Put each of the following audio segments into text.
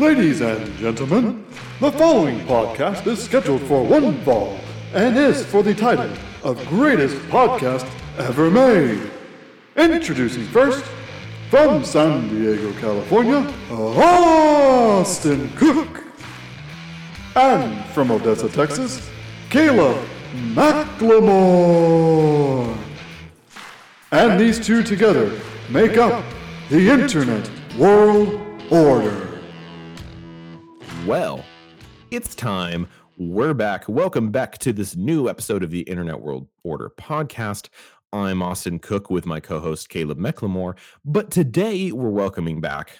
Ladies and gentlemen, the following podcast is scheduled for one fall and is for the title of Greatest Podcast Ever Made. Introducing first, from San Diego, California, Austin Cook. And from Odessa, Texas, Caleb McLemore. And these two together make up the Internet World Order. Well, it's time. We're back. Welcome back to this new episode of the Internet World Order podcast. I'm Austin Cook with my co host Caleb McLemore. But today we're welcoming back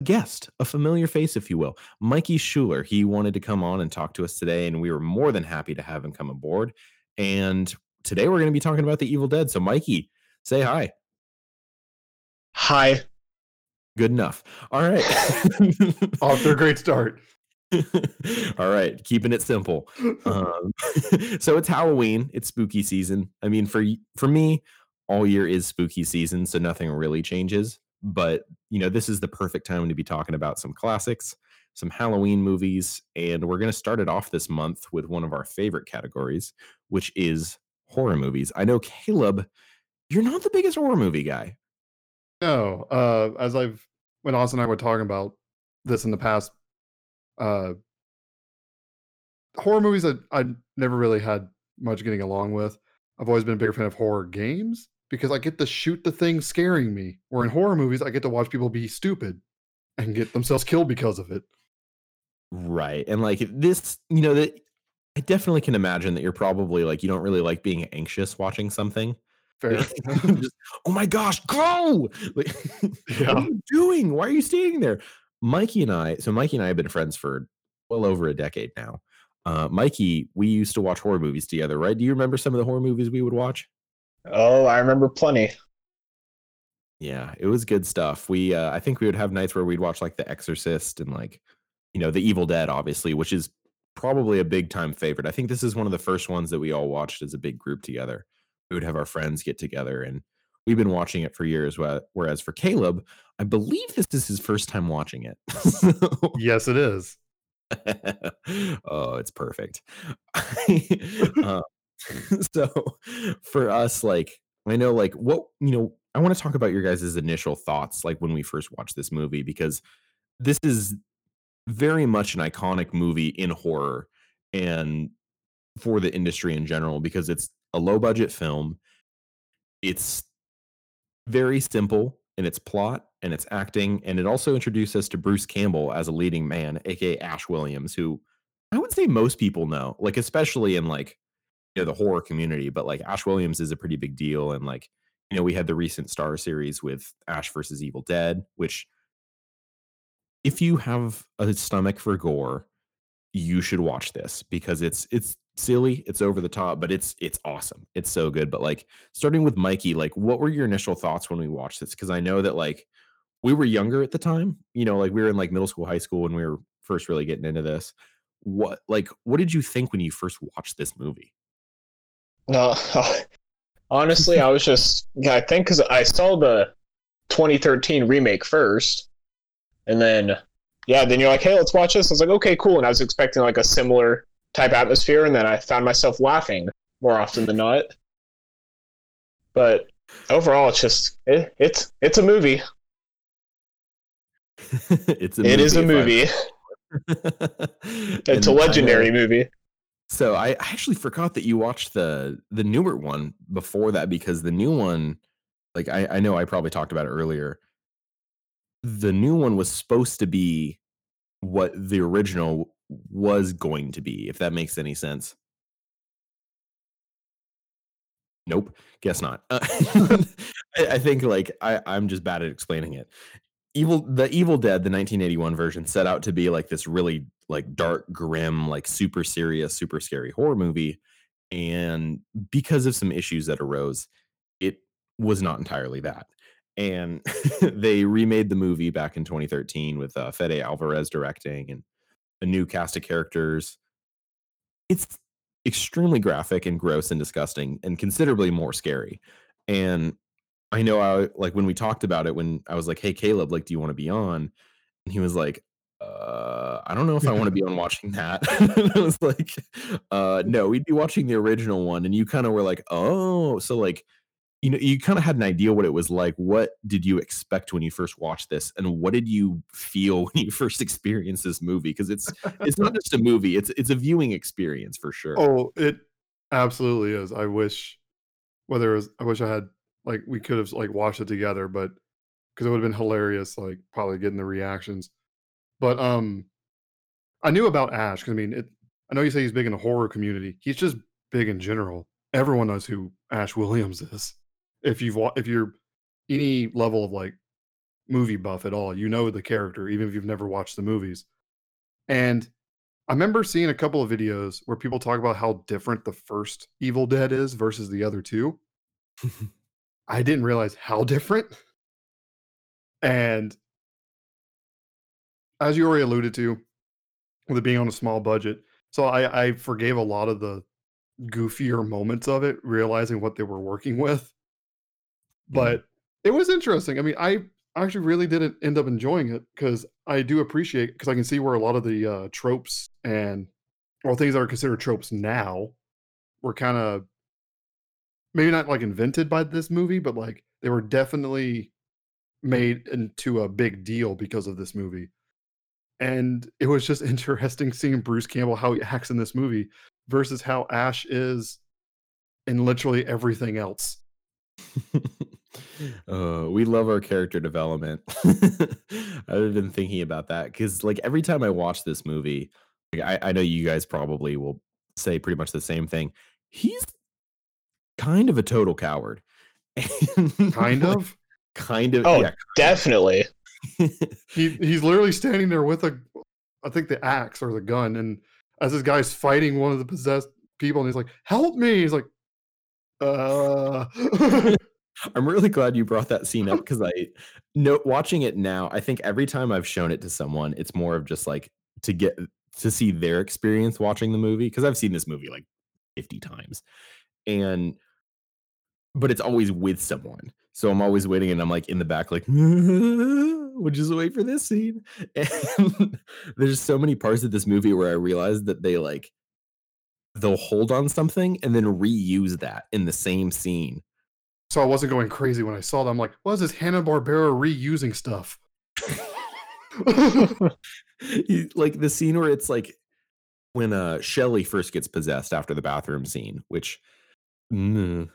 a guest, a familiar face, if you will, Mikey Schuler. He wanted to come on and talk to us today, and we were more than happy to have him come aboard. And today we're going to be talking about the Evil Dead. So, Mikey, say hi. Hi. Good enough. All right. Off to a great start. All right, keeping it simple. Um, so it's Halloween. It's spooky season. I mean, for for me, all year is spooky season, so nothing really changes. But you know, this is the perfect time to be talking about some classics, some Halloween movies, and we're going to start it off this month with one of our favorite categories, which is horror movies. I know Caleb, you're not the biggest horror movie guy. No, uh, as I've when Austin and I were talking about this in the past, uh, horror movies that I never really had much getting along with. I've always been a bigger fan of horror games because I get to shoot the thing scaring me. Or in horror movies, I get to watch people be stupid and get themselves killed because of it. Right. And like this, you know, that I definitely can imagine that you're probably like you don't really like being anxious watching something. Fair. Just, oh my gosh, go! Like, Yeah. what are you doing? Why are you staying there? Mikey and I, so Mikey and I have been friends for well over a decade now. Uh, Mikey, we used to watch horror movies together, right? Do you remember some of the horror movies we would watch? Oh, I remember plenty. Yeah, it was good stuff. We, uh, I think we would have nights where we'd watch like The Exorcist and like, you know, The Evil Dead, obviously, which is probably a big time favorite. I think this is one of the first ones that we all watched as a big group together. We would have our friends get together and we've been watching it for years. Whereas for Caleb, I believe this is his first time watching it. So- yes, it is. oh, it's perfect. uh, so for us, like I know, like what you know, I want to talk about your guys' initial thoughts, like when we first watched this movie, because this is very much an iconic movie in horror and for the industry in general, because it's a low budget film. It's very simple in its plot and its acting, and it also introduced us to Bruce Campbell as a leading man, aka Ash Williams, who I would say most people know, like especially in like you know the horror community. But like Ash Williams is a pretty big deal, and like you know we had the recent Starz series with Ash versus Evil Dead, which if you have a stomach for gore, you should watch this because it's it's silly, it's over the top, but it's it's awesome. It's so good. But like starting with Mikey, like what were your initial thoughts when we watched this? Because I know that like we were younger at the time, you know, like we were in like middle school, high school when we were first really getting into this. What like what did you think when you first watched this movie? No, honestly, I was just I think because I saw the 2013 remake first, and then yeah, then you're like, hey, let's watch this. I was like, okay, cool, and I was expecting like a similar type atmosphere, and then I found myself laughing more often than not. But overall, it's just it, it's it's a movie. it's a It is a movie. It's a legendary movie. So I I actually forgot that you watched the the newer one before that because the new one, like I, I know I probably talked about it earlier. The new one was supposed to be what the original was going to be, if that makes any sense. Nope, guess not. Uh, I, think like I, I'm just bad at explaining it. Evil the Evil Dead, the 1981 version, set out to be like this really like dark, grim, like super serious, super scary horror movie. And because of some issues that arose, it was not entirely that. And they remade the movie back in 2013 with uh, Fede Alvarez directing and a new cast of characters. It's extremely graphic and gross and disgusting and considerably more scary. And I know I like when we talked about it when I was like, "Hey Caleb, like do you want to be on?" And he was like, uh, I don't know if I want to be on watching that. I was like, uh, no, we'd be watching the original one, and you kind of were like, oh, so like, you know, you kind of had an idea what it was like. What did you expect when you first watched this, and what did you feel when you first experienced this movie? Because it's it's not just a movie; it's it's a viewing experience for sure. Oh, it absolutely is. I wish whether it was, I wish I had like we could have like watched it together, but because it would have been hilarious, like probably getting the reactions. But um, I knew about Ash because I mean, it. I know you say he's big in the horror community. He's just big in general. Everyone knows who Ash Williams is. If you've wa- if you're any level of like movie buff at all, you know the character, even if you've never watched the movies. And I remember seeing a couple of videos where people talk about how different the first Evil Dead is versus the other two. I didn't realize how different. And as you already alluded to, with it being on a small budget, so I, I forgave a lot of the goofier moments of it, realizing what they were working with. But it was interesting. I mean, I actually really didn't end up enjoying it because I do appreciate because I can see where a lot of the uh, tropes and or things that are considered tropes now were kind of maybe not like invented by this movie, but like they were definitely made into a big deal because of this movie. And it was just interesting seeing Bruce Campbell how he acts in this movie versus how Ash is in literally everything else. uh, we love our character development. I've been thinking about that because, like, every time I watch this movie, like, I, I know you guys probably will say pretty much the same thing. He's kind of a total coward. kind of. Kind of. Oh, yeah. definitely. he he's literally standing there with a, I think the axe or the gun, and as this guy's fighting one of the possessed people, and he's like, "Help me!" He's like, "Uh." I'm really glad you brought that scene up because I know watching it now, I think every time I've shown it to someone, it's more of just like to get to see their experience watching the movie because I've seen this movie like 50 times. And but it's always with someone. So I'm always waiting and I'm like in the back, like, we'll just wait for this scene. And there's so many parts of this movie where I realized that they like they'll hold on something and then reuse that in the same scene. So I wasn't going crazy when I saw them. I'm like, what is this Hanna Barbera reusing stuff? You- like the scene where it's like when uh Shelly first gets possessed after the bathroom scene, which mm,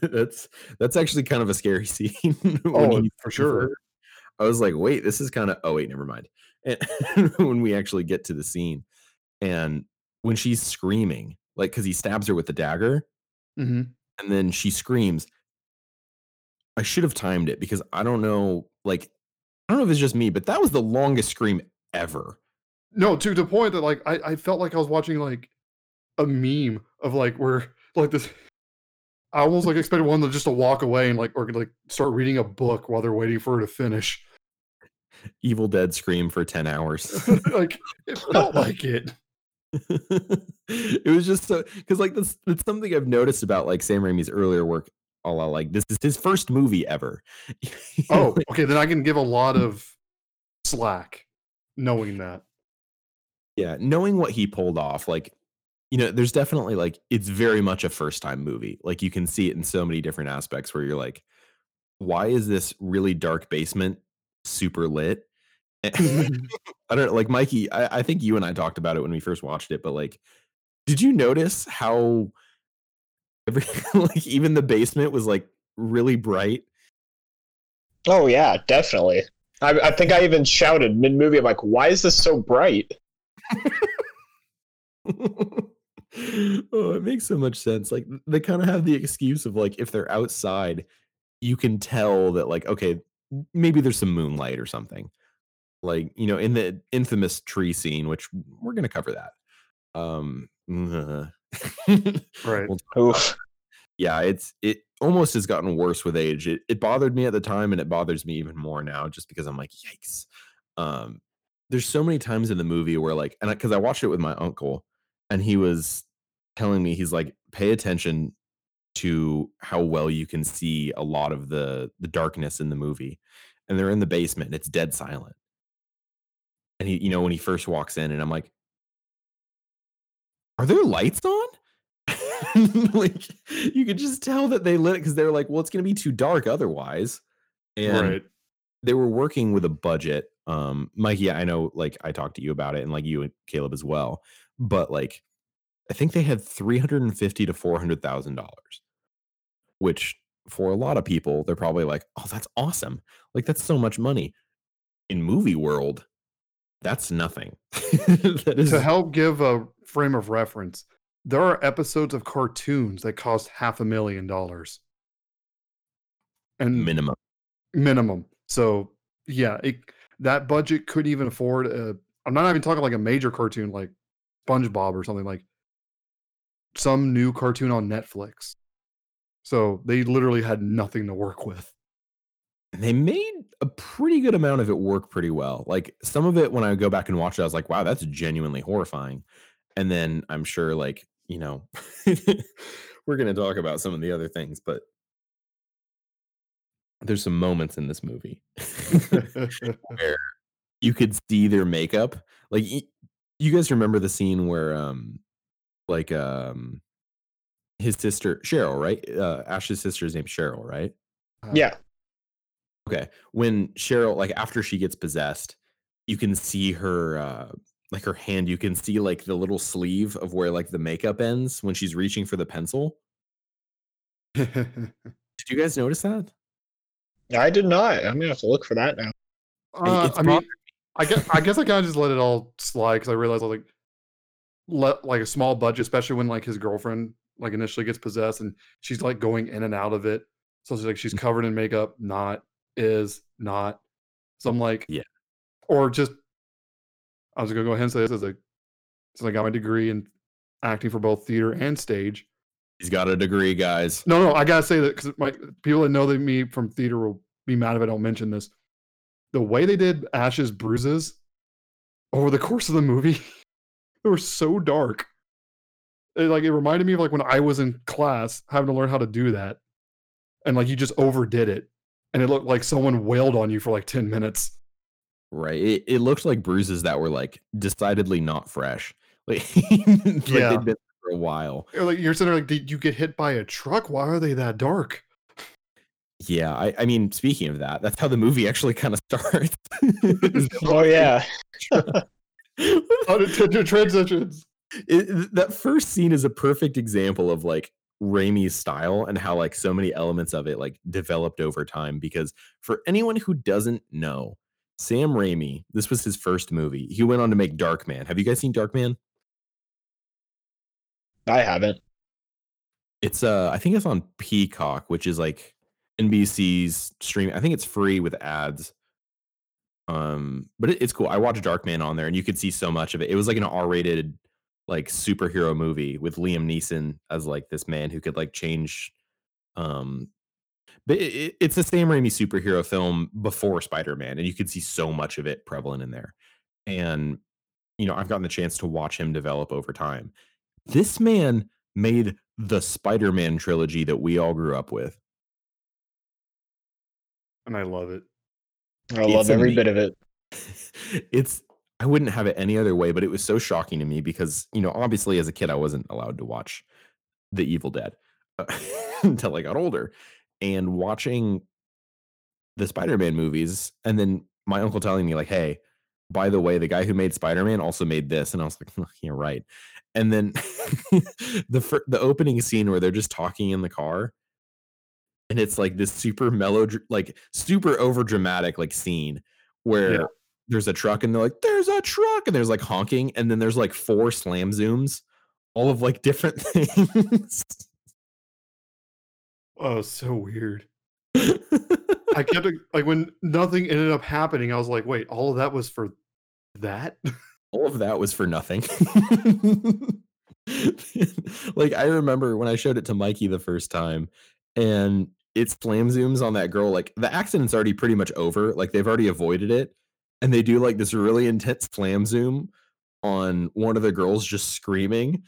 that's that's actually kind of a scary scene. Oh, for sure. her. I was like, wait, this is kind of oh wait, never mind. And when we actually get to the scene, and when she's screaming, like because he stabs her with the dagger, hmm and then she screams. I should have timed it because I don't know, like, I don't know if it's just me, but that was the longest scream ever. No, to the point that like I, I felt like I was watching like a meme of like where like this. I almost like expected one to just to walk away and like or like start reading a book while they're waiting for her to finish. Evil Dead scream for 10 hours. like it felt like it. it was just so because like this it's something I've noticed about like Sam Raimi's earlier work. All like this is his first movie ever. Oh, okay. Then I can give a lot of slack knowing that. yeah, knowing what he pulled off, like you know, there's definitely like it's very much a first time movie. Like you can see it in so many different aspects where you're like, why is this really dark basement super lit? Mm-hmm. I don't know, like Mikey, I, I think you and I talked about it when we first watched it, but like, did you notice how every like even the basement was like really bright? Oh yeah, definitely. I, I think I even shouted mid movie. I'm like, why is this so bright? oh, it makes so much sense. Like they kind of have the excuse of like if they're outside, you can tell that like okay, maybe there's some moonlight or something. Like you know, in the infamous tree scene, which we're gonna cover that. Um, Right. yeah, it's it almost has gotten worse with age. It it bothered me at the time, and it bothers me even more now, just because I'm like, yikes. Um, there's so many times in the movie where like, and because I, watched it with my uncle, and he was telling me he's like, pay attention to how well you can see a lot of the the darkness in the movie, and they're in the basement, and it's dead silent. and he, you know, when he first walks in, and I'm like, "Are there lights on?" like you could just tell that they lit it because they're like, "Well, it's gonna be too dark otherwise," and right. they were working with a budget. Um, Mikey, I know, like I talked to you about it, and like you and Caleb as well, but like I think they had three hundred and fifty to four hundred thousand dollars, which for a lot of people, they're probably like, "Oh, that's awesome! Like that's so much money." In movie world, that's nothing. that is To help give a frame of reference, there are episodes of cartoons that cost half a million dollars. And minimum. minimum. So yeah, it, that budget could even afford a. I'm not even talking like a major cartoon like SpongeBob or something like some new cartoon on Netflix. So they literally had nothing to work with. they made a pretty good amount of it work pretty well. Like some of it, when I go back and watch it, I was like, wow, that's genuinely horrifying. And then I'm sure, like, you know, we're going to talk about some of the other things, but there's some moments in this movie where you could see their makeup. Like, you guys remember the scene where, um, like, um, his sister Cheryl, right? Uh, Ash's sister's named Cheryl, right? Yeah. Okay. When Cheryl, like after she gets possessed, you can see her uh like her hand, you can see like the little sleeve of where like the makeup ends when she's reaching for the pencil. Did you guys notice that? I did not. I'm gonna have to look for that now. Uh, I mean, I guess I guess I kind of just let it all slide because I realized I was like, let like a small budget, especially when like his girlfriend like initially gets possessed and she's like going in and out of it. So it's like she's covered in makeup, not is not. So I'm like, Yeah. or just I was gonna go ahead and say this as a since I got my degree in acting for both theater and stage. He's got a degree, guys. No, no, I gotta say that because my people that know that me from theater will be mad if I don't mention this. The way they did Ash's bruises over the course of the movie, they were so dark. It, like it reminded me of like when I was in class having to learn how to do that, and like you just overdid it, and it looked like someone wailed on you for like ten minutes. Right. It, it looked like bruises that were like decidedly not fresh. Like, like Yeah. they'd been for a while. Or, like you're sitting there like, did you get hit by a truck? Why are they that dark? Yeah, I, I mean, speaking of that, that's how the movie actually kind of starts. Oh yeah. Unintended transitions. it, that first scene is a perfect example of like Raimi's style and how like so many elements of it like developed over time. Because for anyone who doesn't know, Sam Raimi, this was his first movie. He went on to make Darkman. Have you guys seen Darkman? I haven't. It's uh I think it's on Peacock, which is like NBC's stream. I think it's free with ads. Um, but it, it's cool. I watched Darkman on there, and you could see so much of it. It was like an R-rated, like superhero movie with Liam Neeson as like this man who could like change. Um, but it, it- it's the Sam Raimi superhero film before Spider-Man, and you can see so much of it prevalent in there. And you know, I've gotten the chance to watch him develop over time. This man made the Spider-Man trilogy that we all grew up with. And I love it. I love It's every amazing. bit of it. it's I wouldn't have it any other way, but it was so shocking to me because you know, obviously as a kid I wasn't allowed to watch The Evil Dead uh, until I got older, and watching the Spider-Man movies, and then my uncle telling me like, "Hey, by the way, the guy who made Spider-Man also made this," and I was like, "You're right." And then the fir- the opening scene where they're just talking in the car, and it's like this super mellow, like super over dramatic like scene where there's a truck and they're like, "There's a truck," and there's like honking, and then there's like four slam zooms, all of like different things. Oh, so weird. I kept it like when nothing ended up happening, I was like, wait, all of that was for that? all of that was for nothing. like I remember when I showed it to Mikey the first time, and it's slam zooms on that girl. Like the accident's already pretty much over. Like they've already avoided it, and they do like this really intense slam zoom on one of the girls just screaming.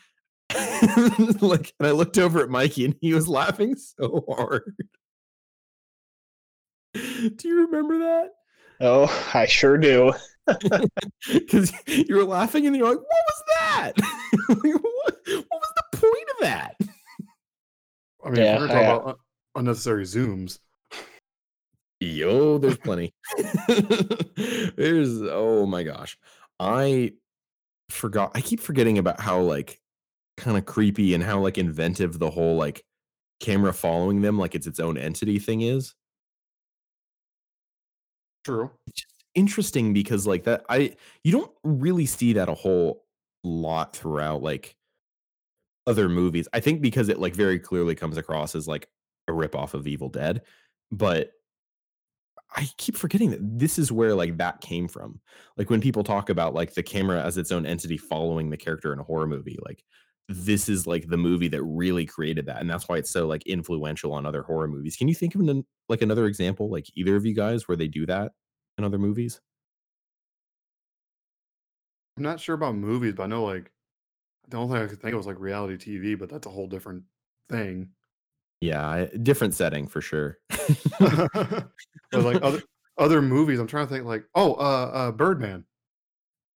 like, and I looked over at Mikey, and he was laughing so hard. do you remember that? Oh, I sure do. because you were laughing and you're like, "What was that? what, what was the point of that?" I mean, Yeah, we're gonna I- about un- unnecessary zooms. Yo, there's plenty. there's oh my gosh. I forgot I keep forgetting about how like kind of creepy and how like inventive the whole like camera following them like it's its own entity thing is. True. Interesting because like that I you don't really see that a whole lot throughout like other movies. I think because it like very clearly comes across as like a ripoff of Evil Dead, but I keep forgetting that this is where like that came from. Like when people talk about like the camera as its own entity following the character in a horror movie, like this is like the movie that really created that, and that's why it's so like influential on other horror movies. Can you think of an, like another example, like either of you guys, where they do that in other movies? I'm not sure about movies, but I know like the only thing I could think of was like reality TV, but that's a whole different thing. Yeah, different setting for sure. but like other other movies, I'm trying to think like, oh, uh, uh Birdman.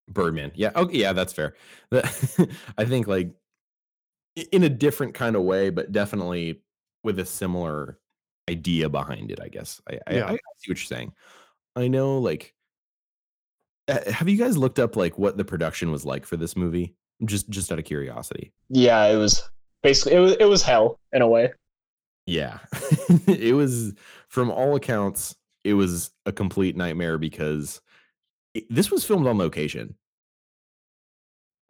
Birdman. Yeah. Okay. Yeah, that's fair. I think like in a different kind of way, but definitely with a similar idea behind it. I guess. I, I, Yeah. I see what you're saying. I know. Like, have you guys looked up like what the production was like for this movie? Just, just out of curiosity. Yeah, it was basically it was it was hell in a way. Yeah, it was. From all accounts, it was a complete nightmare because it, this was filmed on location,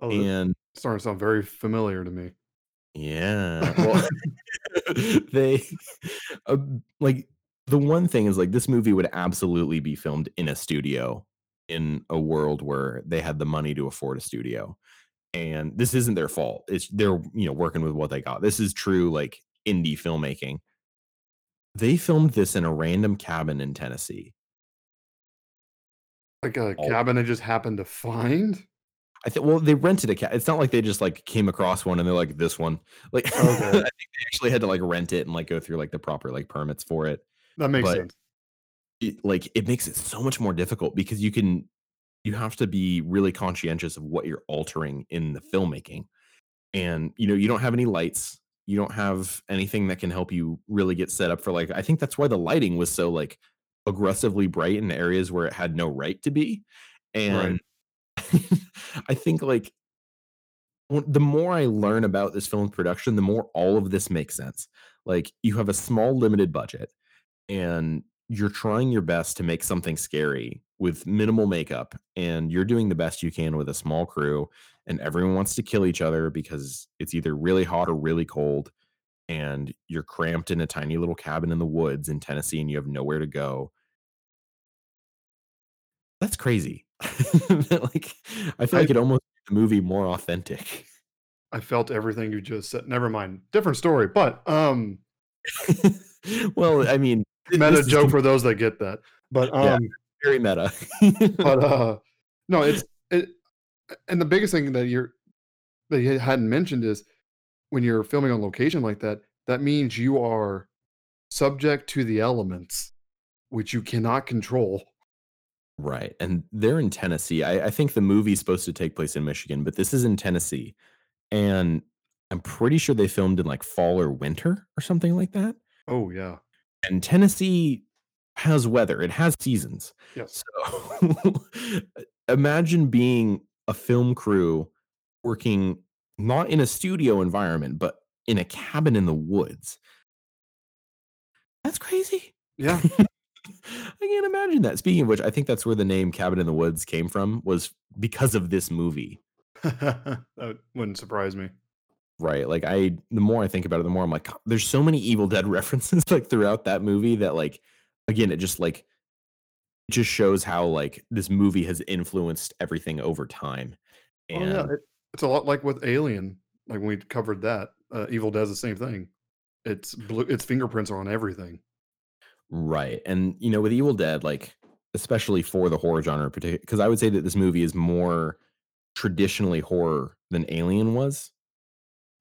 Oh, and starting to sound very familiar to me. Yeah. Well, they uh, like the one thing is like this movie would absolutely be filmed in a studio in a world where they had the money to afford a studio. And this isn't their fault. It's they're, you know, working with what they got. This is true like indie filmmaking. They filmed this in a random cabin in Tennessee. Like a Oh. cabin I just happened to find. I think well, they rented a cat. It's not like they just like came across one and they're like this one. Like I oh, think they actually had to like rent it and like go through like the proper like permits for it. That makes But- sense. it, like it makes it so much more difficult because you can you have to be really conscientious of what you're altering in the filmmaking and you know you don't have any lights you don't have anything that can help you really get set up for like i think that's why the lighting was so like aggressively bright in areas where it had no right to be and i think like the more i learn about this film production the more all of this makes sense. Like you have a small limited budget and you're trying your best to make something scary with minimal makeup and you're doing the best you can with a small crew and everyone wants to kill each other because it's either really hot or really cold and you're cramped in a tiny little cabin in the woods in Tennessee and you have nowhere to go. That's crazy like i feel I- like it almost made the movie more authentic I felt everything you just said. Never mind. Different story, but um well i mean meta joke for those that get that. But Yeah. um very meta but uh no it's it and the biggest thing that you're that you hadn't mentioned is when you're filming on location like that that means you are subject to the elements which you cannot control Right. And they're in Tennessee. I, I think the movie's supposed to take place in Michigan, but this is in Tennessee. And I'm pretty sure they filmed in like fall or winter or something like that. oh yeah And Tennessee has weather, it has seasons. yes So imagine being a film crew working not in a studio environment, but in a cabin in the woods. That's crazy. yeah I can't imagine that. Speaking of which, I think that's where the name Cabin in the Woods came from, was because of this movie. that wouldn't surprise me Right. Like I the more I think about it, the more I'm like, there's so many Evil Dead references like throughout that movie that like again, it just like it just shows how like this movie has influenced everything over time. oh yeah it, it's a lot like with alien like when we covered that uh, evil does the same thing it's blue its fingerprints are on everything Right. And you know, with Evil Dead, like especially for the horror genre, particular, because I would say that this movie is more traditionally horror than Alien was.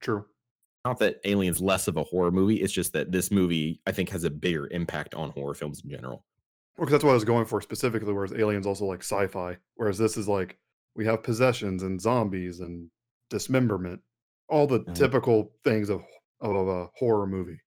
true Not that Alien's less of a horror movie. It's just that this movie, I think, has a bigger impact on horror films in general. Well, 'cause that's what I was going for specifically. Whereas Aliens also like sci-fi, whereas this is like we have possessions and zombies and dismemberment, all the Mhm. typical things of of a horror movie.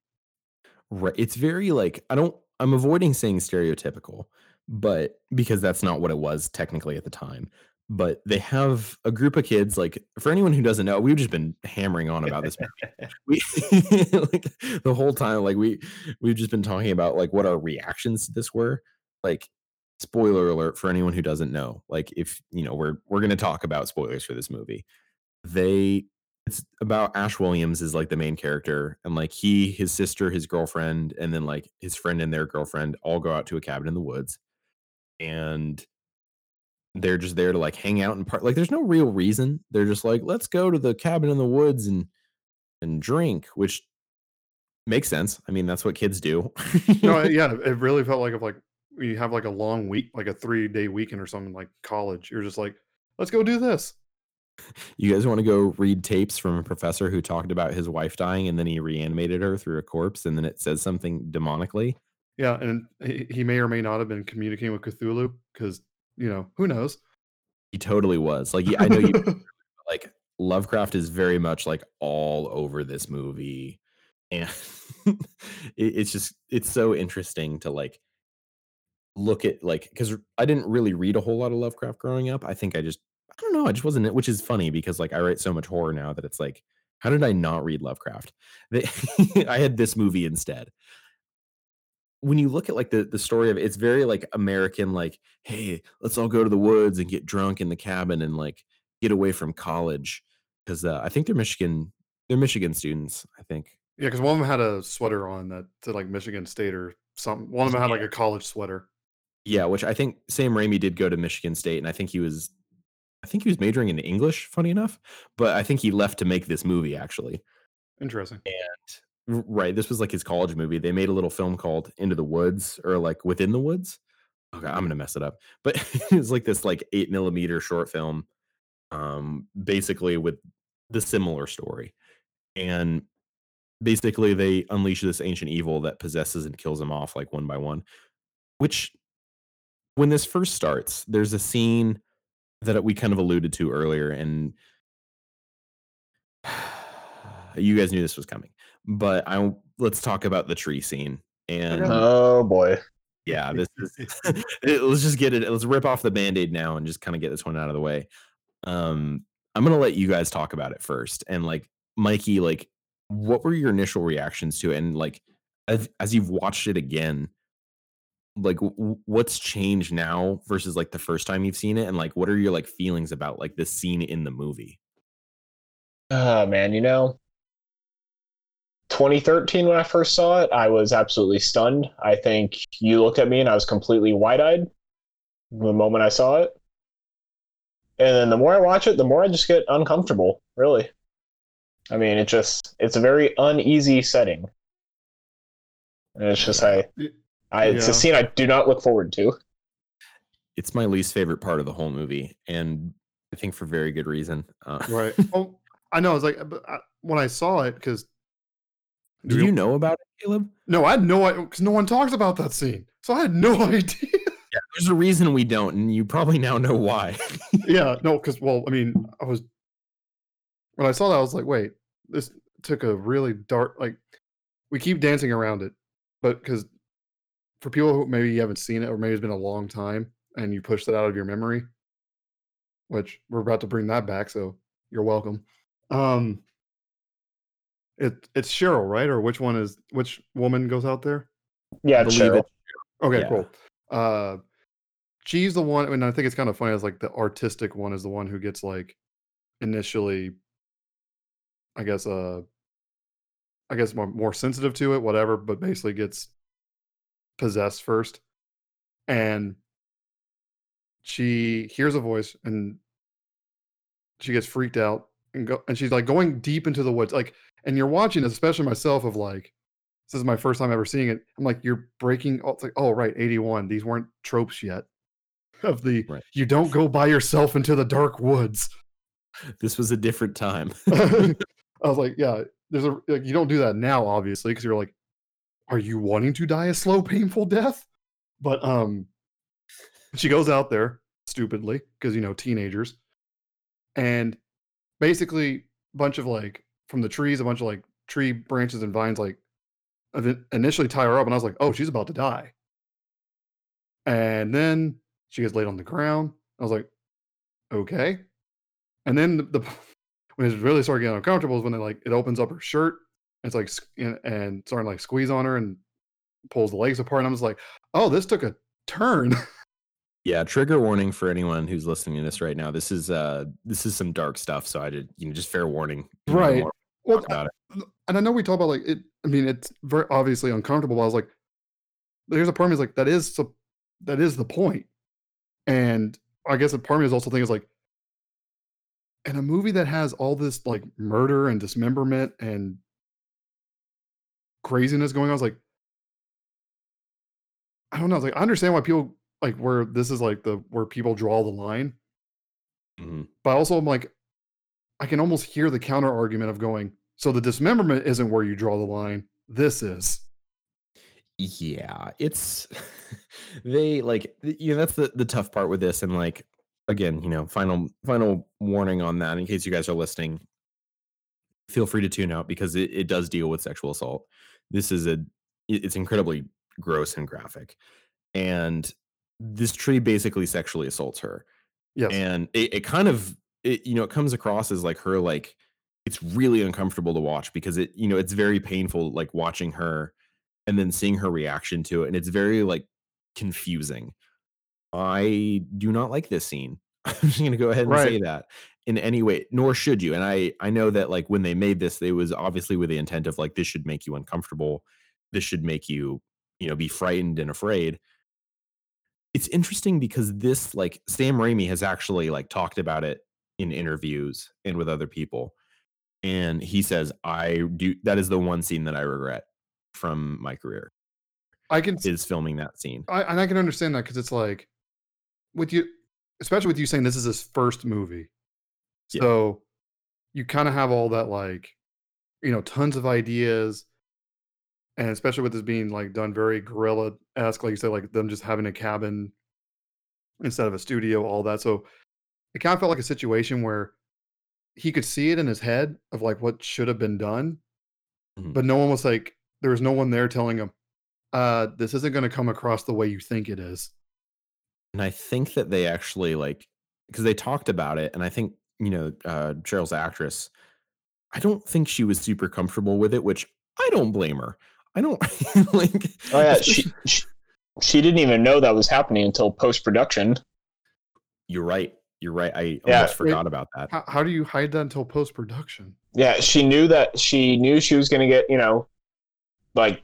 Right. It's very like I don't I'm avoiding saying stereotypical, but because that's not what it was technically at the time. But they have a group of kids, like for anyone who doesn't know, we've just been hammering on about this movie. We like the whole time, like we we've just been talking about like what our reactions to this were. Like, spoiler alert for anyone who doesn't know. Like, if you know, we're we're gonna talk about spoilers for this movie. They it's about Ash Williams is like the main character, and like he, his sister, his girlfriend, and then like his friend and their girlfriend all go out to a cabin in the woods, and they're just there to like hang out and part. Like, there's no real reason. They're just like, let's go to the cabin in the woods and and drink, which makes sense. I mean, that's what kids do. No, yeah, it really felt like if like you have like a long week, like a three day weekend or something like college. You're just like, let's go do this. You guys want to go read tapes from a professor who talked about his wife dying and then he reanimated her through a corpse and then it says something demonically? Yeah, and he, he may or may not have been communicating with Cthulhu because you know who knows. He totally was. Like, I know you like Lovecraft is very much like all over this movie. And it, it's just, it's so interesting to like look at like, because I didn't really read a whole lot of Lovecraft growing up. I think I just, know, I just wasn't, it, which is funny because like I write so much horror now that it's like, how did I not read Lovecraft? I had this movie instead. When you look at like the the story of it, it's very like American, like, hey, let's all go to the woods and get drunk in the cabin and like get away from college because uh, I think they're Michigan, they're Michigan students. I think Yeah, because one of them had a sweater on that said like Michigan State or something. One of them had like a college sweater. Yeah, which I think Sam Raimi did go to Michigan State, and I think he was, I think he was majoring in English. Funny enough, but I think he left to make this movie actually. Interesting. R- Right, this was like his college movie. They made a little film called Into the Woods or like Within the Woods. Okay, I'm gonna mess it up, but it was like this like eight millimeter short film, um, basically with the similar story, and basically they unleash this ancient evil that possesses and kills them off like one by one. Which, when this first starts, there's a scene that we kind of alluded to earlier, and you guys knew this was coming. But I let's talk about the tree scene. And Oh boy. yeah, this is it- let's just get it. Let's rip off the band-aid now and just kind of get this one out of the way. Um, I'm gonna let you guys talk about it first. And like Mikey, like what were your initial reactions to it? And like as, as you've watched it again, like w- w- what's changed now versus like the first time you've seen it? And like what are your like feelings about like this scene in the movie? Oh man, you know, 2013 when I first saw it, I was absolutely stunned. I think you looked at me and I was completely wide-eyed the moment I saw it. And then the more I watch it, the more I just get uncomfortable, really. I mean, it just it's a very uneasy setting. And it's just I Y- I it's a scene I do not look forward to. It's my least favorite part of the whole movie, and I think for very good reason. Uh, Right. well, I know. It's like but I, when I saw it because Did you know about it, Caleb? No, I had no idea because no one talks about that scene, so I had no idea. Yeah, there's a reason we don't, and you probably now know why. yeah, no, because well, I mean, I was when I saw that, I was like, wait, this took a really dark. Like, we keep dancing around it, but because for people who maybe you haven't seen it or maybe it's been a long time and you push that out of your memory, which we're about to bring that back, so you're welcome. Um, it it's Cheryl, right? Or which one is which woman goes out there? Yeah, Cheryl. it. Okay, Yeah. cool. Uh, she's the one, and I think it's kind of funny. As like the artistic one is the one who gets like initially, I guess, uh, I guess more more sensitive to it, whatever. But basically gets possessed first, and she hears a voice and she gets freaked out and go and she's like going deep into the woods, like. And you're watching, this, especially myself, of like, this is my first time ever seeing it. I'm like, you're breaking. Oh, it's like, oh right, 81. These weren't tropes yet. Of the Right. you don't go by yourself into the dark woods. This was a different time. I was like, yeah, there's a like you don't do that now, obviously, because you're like, are you wanting to die a slow, painful death, But um, she goes out there stupidly because you know teenagers, and basically a bunch of like from the trees, a bunch of like tree branches and vines like initially tie her up, and I was like, oh, she's about to die. And then she gets laid on the ground. I was like, okay. And then the, the when it really started getting uncomfortable is when it like it opens up her shirt. It's like and, and starting to like squeeze on her and pulls the legs apart. And I'm just like, oh, this took a turn. Yeah, trigger warning for anyone who's listening to this right now. This is uh this is some dark stuff, so I did you know just fair warning. you know, the Right. well, about it. and I know we talk about like it. I mean, it's very obviously uncomfortable. But I was like, there's a part of me is like that is so, that is the point. And I guess a part of me is also thinking is like, in a movie that has all this like murder and dismemberment and craziness going on, I was like, I don't know. I was like, I understand why people like where this is like the where people draw the line, Mhm. but also I'm like, I can almost hear the counter argument of going, so the dismemberment isn't where you draw the line. This is. Yeah, it's they like you know that's the the tough part with this and like again, you know, final final warning on that in case you guys are listening. Feel free to tune out because it, it does deal with sexual assault. This is a it's incredibly gross and graphic. And this tree basically sexually assaults her. Yes. and it, it kind of it you know it comes across as like her like it's really uncomfortable to watch because it you know it's very painful like watching her and then seeing her reaction to it and it's very like confusing i do not like this scene i'm just going to go ahead and say that in any way nor should you and i i know that like when they made this they was obviously with the intent of like this should make you uncomfortable this should make you you know be frightened and afraid it's interesting because this like Sam Raimi has actually like talked about it in interviews and with other people. And he says, I do that is the one scene that I regret from my career I can is filming that scene. I, and I can understand that because it's like with you, especially with you saying this is his first movie. Yeah. So you kind of have all that like, you know, tons of ideas, and especially with this being like done very guerrilla esque, like you said, like them just having a cabin instead of a studio, all that. So it kind of felt like a situation where he could see it in his head of like what should have been done, Mhm. but no one was like, there was no one there telling him, uh, this isn't going to come across the way you think it is. And I think that they actually like because they talked about it, and I think you know uh, Cheryl's actress. I don't think she was super comfortable with it, which I don't blame her. I don't like. Oh yeah, she, she she didn't even know that was happening until post production. You're right. You're right. I Yeah, almost it- forgot about that. How, how do you hide that until post production? Yeah, she knew that she knew she was going to get you know, like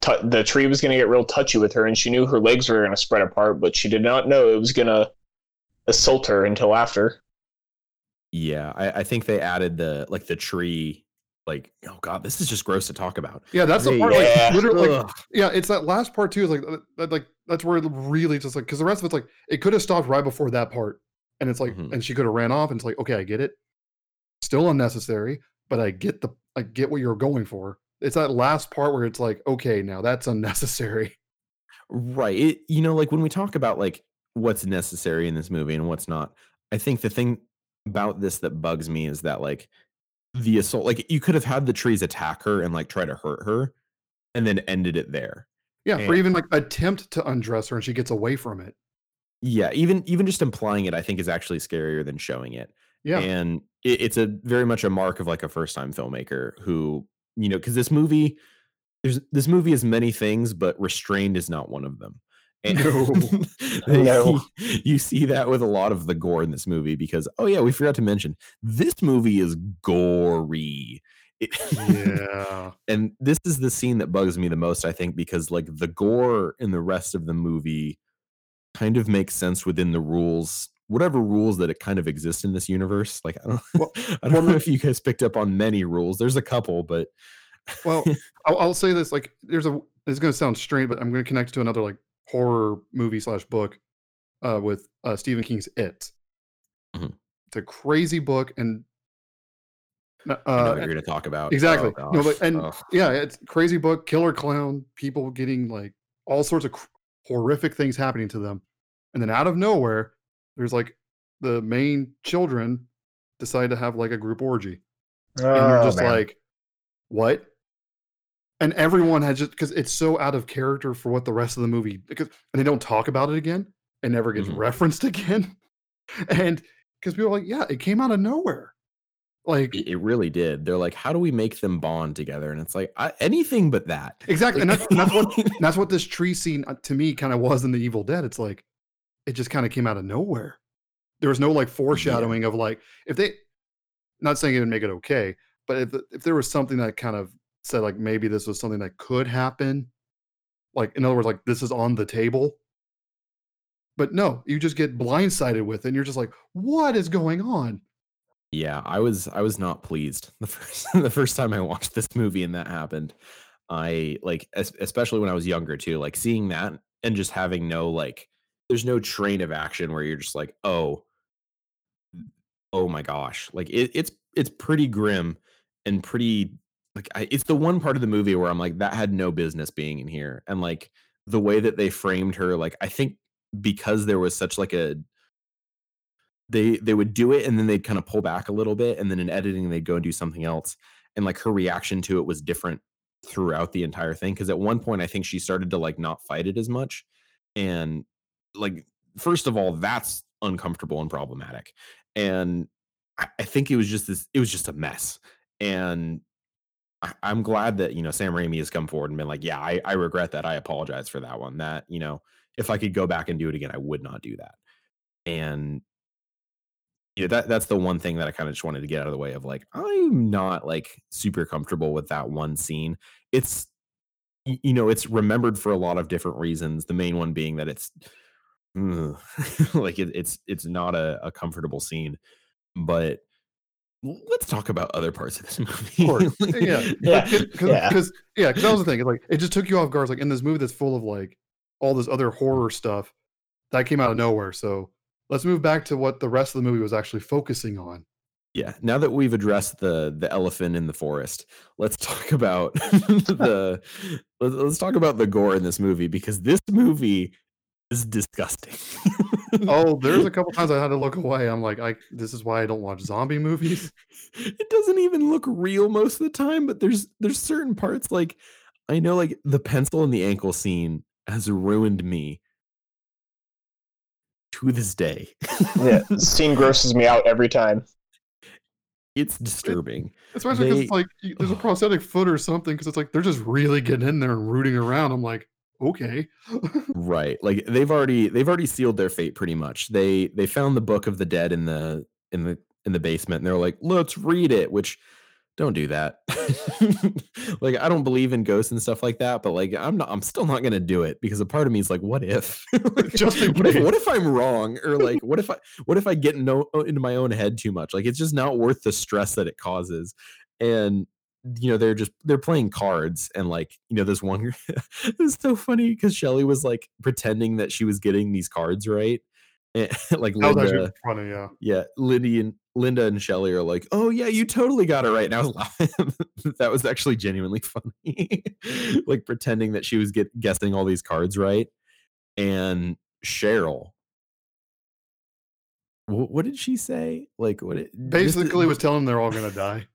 t- the tree was going to get real touchy with her, and she knew her legs were going to spread apart, but she did not know it was going to assault her until after. Yeah, I, I think they added the like the tree. Like, oh god, this is just gross to talk about. Yeah, that's the They- part. Like Yeah. literally, like, yeah, it's that last part too. Is like uh, that, like that's where it really just like because the rest of it's like it could have stopped right before that part, and it's like Mhm. and she could have ran off, and it's like okay, I get it, still unnecessary, but I get the I get what you're going for. It's that last part where it's like okay, now that's unnecessary. Right. It, you know, like when we talk about like what's necessary in this movie and what's not, I think the thing about this that bugs me is that like the assault, like you could have had the trees attack her and like try to hurt her and then ended it there. Yeah, or even like attempt to undress her and she gets away from it. Yeah, even even just implying it, I think is actually scarier than showing it. Yeah, and it, it's a very much a mark of like a first time filmmaker who you know because this movie there's this movie is many things but restrained is not one of them and No. No. you see that with a lot of the gore in this movie because oh yeah we forgot to mention this movie is gory It- yeah, and this is the scene that bugs me the most i think because like the gore in the rest of the movie kind of makes sense within the rules whatever rules that it kind of exists in this universe like i don't, Well- I don't know if you guys picked up on many rules there's a couple but Well, I'll, I'll say this: like, there's a. It's going to sound strange, but I'm going to connect to another like horror movie slash book, uh, with uh, Stephen King's It. Mhm. It's a crazy book, and uh, i and- you're going to talk about exactly. Oh, no, but and Ugh. yeah, it's crazy book, killer clown, people getting like all sorts of cr- horrific things happening to them. And then out of nowhere, there's like the main children decide to have like a group orgy. And you're Oh, just man. like, what? And everyone has just because it's so out of character for what the rest of the movie because and they don't talk about it again. It never gets Mhm. referenced again. And because people are like, yeah, it came out of nowhere. Like It, it really did. They're like, how do we make them bond together? And it's like I, anything but that. exactly, and that's, and that's what that's what this tree scene uh, to me kind of was in the Evil Dead. It's like it just kind of came out of nowhere. There was no like foreshadowing of like if they, not saying it would make it okay, but if if there was something that kind of said like maybe this was something that could happen, like in other words, like this is on the table. But no, you just get blindsided with it, and you're just like, what is going on? Yeah, I was I was not pleased the first the first time I watched this movie and that happened. I like especially when I was younger too, like seeing that and just having no like there's no train of action where you're just like, "Oh, oh my gosh." Like it, it's it's pretty grim and pretty like I, it's the one part of the movie where I'm like that had no business being in here. And like the way that they framed her like I think because there was such like a they they would do it and then they'd kind of pull back a little bit and then in editing they'd go and do something else and like her reaction to it was different throughout the entire thing because at one point i think she started to like not fight it as much and like first of all that's uncomfortable and problematic and i, I think it was just this it was just a mess and I, i'm glad that you know sam raimi has come forward and been like yeah I, I regret that i apologize for that one that you know if i could go back and do it again i would not do that and yeah, that that's the one thing that I kind of just wanted to get out of the way of like I'm not like super comfortable with that one scene. It's you know, it's remembered for a lot of different reasons. The main one being that it's like it, it's it's not a, a comfortable scene. But let's talk about other parts of this movie. Of. Like, yeah, Yeah, because yeah. because yeah, that was the thing. It's like it just took you off guard. Like in this movie that's full of like all this other horror stuff that came out of nowhere. So let's move back to what the rest of the movie was actually focusing on. Yeah. Now that we've addressed the the elephant in the forest, let's talk about the let's talk about the gore in this movie because this movie is disgusting. Oh, there's a couple times I had to look away. I'm like, I this is why I don't watch zombie movies. it doesn't even look real most of the time, but there's there's certain parts like I know like the pencil in the ankle scene has ruined me to this day. yeah, the scene grosses me out every time. it's disturbing. Especially because it's like there's a prosthetic foot or something. Because it's like they're just really getting in there and rooting around. I'm like, okay. right like they've already they've already sealed their fate pretty much. They they found the book of the dead in the in the in the basement and they're like let's read it which don't do that. Like i don't believe in ghosts and stuff like that but like i'm not i'm still not gonna do it because a part of me is like what if? Like, Just what if, what if i'm wrong? Or like what if i what if i get no, into my own head too much? Like it's just not worth the stress that it causes. And you know they're just they're playing cards and like you know this one it was so funny because Shelly was like pretending that she was getting these cards right and, like That was actually Linda funny. Yeah. yeah Lindy and Linda and Shelly are like oh yeah you totally got it right and I was laughing that was actually genuinely funny like pretending that she was get guessing all these cards right and Cheryl wh- what did she say like what it, Basically, was telling them they're all gonna die.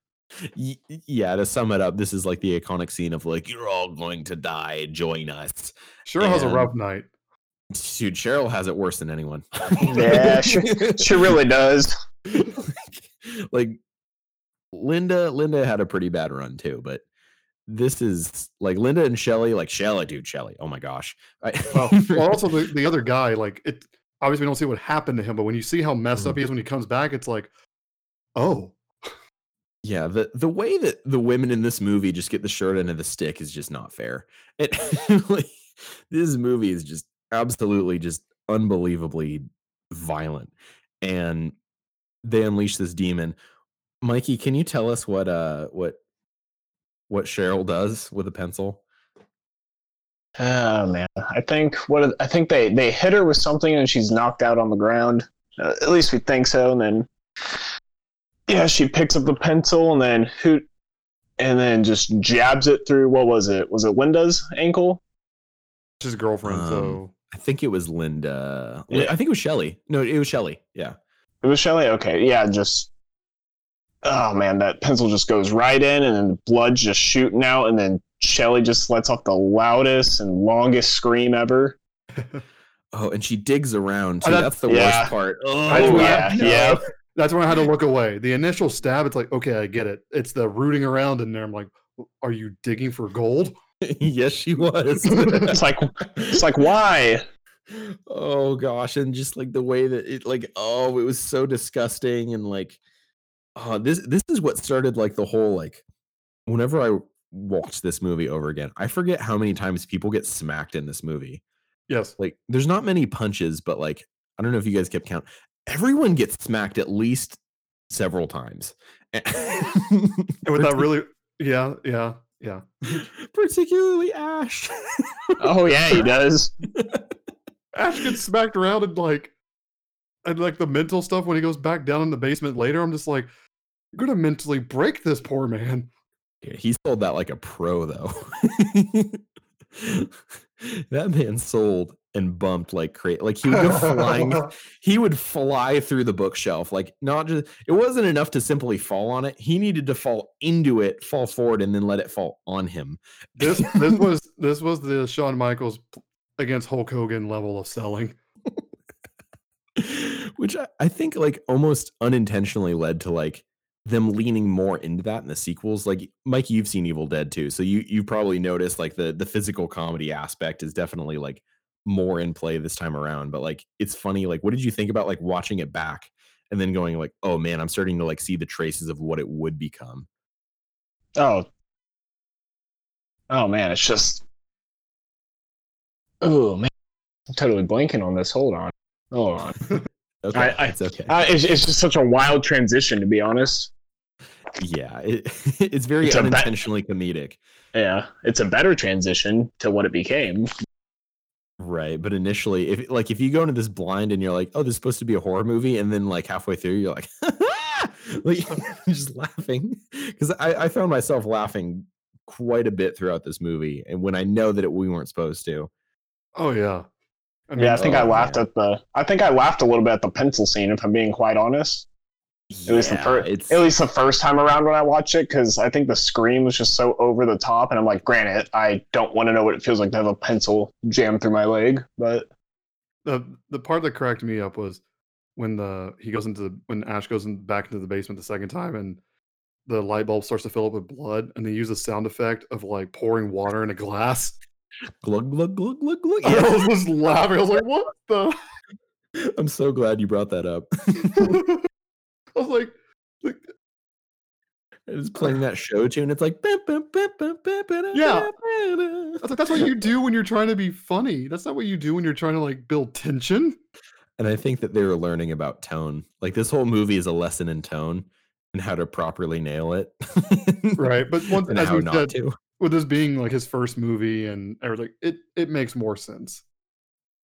Y- yeah, to sum it up, this is like the iconic scene of like, you're all going to die, join us. Sure has a rough night. Dude, Cheryl has it worse than anyone. Yeah, she, she really does. like Linda, Linda had a pretty bad run too, but this is like Linda and Shelly, like Shelly, dude, Shelly. Oh my gosh. I, Well, well, also the, the other guy, like it. Obviously, we don't see what happened to him, but when you see how messed Mm-hmm. up he is when he comes back, it's like, oh, Yeah, the the way that the women in this movie just get the short end of the stick is just not fair. It like this movie is just absolutely just unbelievably violent, and they unleash this demon. Mikey, can you tell us what uh what what Cheryl does with a pencil? Oh man, I think what I think they they hit her with something and she's knocked out on the ground. Uh, at least we think so. And then yeah, she picks up the pencil and then hoot, and then just jabs it through. What was it? Was it Linda's ankle? it's his girlfriend. Um, so I think it was Linda. Yeah. I think it was Shelly. No, it was Shelly. Yeah. It was Shelly. Okay, yeah, just oh man, that pencil just goes right in, and then the blood's just shooting out, and then Shelly just lets off the loudest and longest scream ever. Oh, and she digs around too. Oh, that- That's the yeah. worst part. Oh, I- yeah, yeah. That's when I had to look away. The initial stab, it's like, okay, I get it. It's the rooting around in there. I'm like, are you digging for gold? yes, she was. It's like it's like why? oh gosh, and just like the way that it like oh, it was so disgusting and like oh, this this is what started like the whole like whenever I watch this movie over again, I forget how many times people get smacked in this movie. Yes. Like there's not many punches, but like I don't know if you guys kept count. Everyone gets smacked at least several times. And with that really, yeah, yeah, yeah. particularly Ash. Oh yeah, he does. Ash gets smacked around and like, and like the mental stuff when he goes back down in the basement later. I'm just like, you're gonna mentally break this poor man. Yeah, he sold that like a pro though. that man sold and bumped like crazy. Like he would go flying. He would fly through the bookshelf. Like not just it wasn't enough to simply fall on it. He needed to fall into it, fall forward, and then let it fall on him. This this was this was the Shawn Michaels against Hulk Hogan level of selling. Which I, I think like almost unintentionally led to like them leaning more into that in the sequels. Like Mike, you've seen Evil Dead too, so you you probably noticed like the the physical comedy aspect is definitely like more in play this time around. But like it's funny, like what did you think about like watching it back and then going like, oh man, I'm starting to like see the traces of what it would become. Oh. Oh man, it's just. Oh man, I'm totally blanking on this. Hold on. Hold on. Okay, I- it's okay. Uh, it's, it's just such a wild transition, to be honest. yeah, it, it's very It's a ba- unintentionally comedic. Yeah, it's a better transition to what it became. Right, but initially, if like if you go into this blind and you're like, "Oh, this is supposed to be a horror movie," and then like halfway through, you're like, like just laughing because I, I found myself laughing quite a bit throughout this movie, and when I know that it, we weren't supposed to. Oh yeah. I yeah, I think I oh, laughed man. at the. I think I laughed a little bit at the pencil scene, if I'm being quite honest. At least the first, at least the first time around when I watched it, because I think the scream was just so over the top, and I'm like, granted, I don't want to know what it feels like to have a pencil jammed through my leg, but the the part that cracked me up was when the he goes into the, when Ash goes in, back into the basement the second time and the light bulb starts to fill up with blood and they use a sound effect of like pouring water in a glass. glug glug glug glug glug. I was just laughing. I was like, "What the?" I'm so glad you brought that up. I was like, like, It's playing that show tune. It's like Yeah. I was like, "That's what you do when you're trying to be funny. That's not what you do when you're trying to like build tension." And I think that they were learning about tone. Like this whole movie is a lesson in tone and how to properly nail it. Right, but once and as we said, to. With this being like his first movie and everything, it it makes more sense.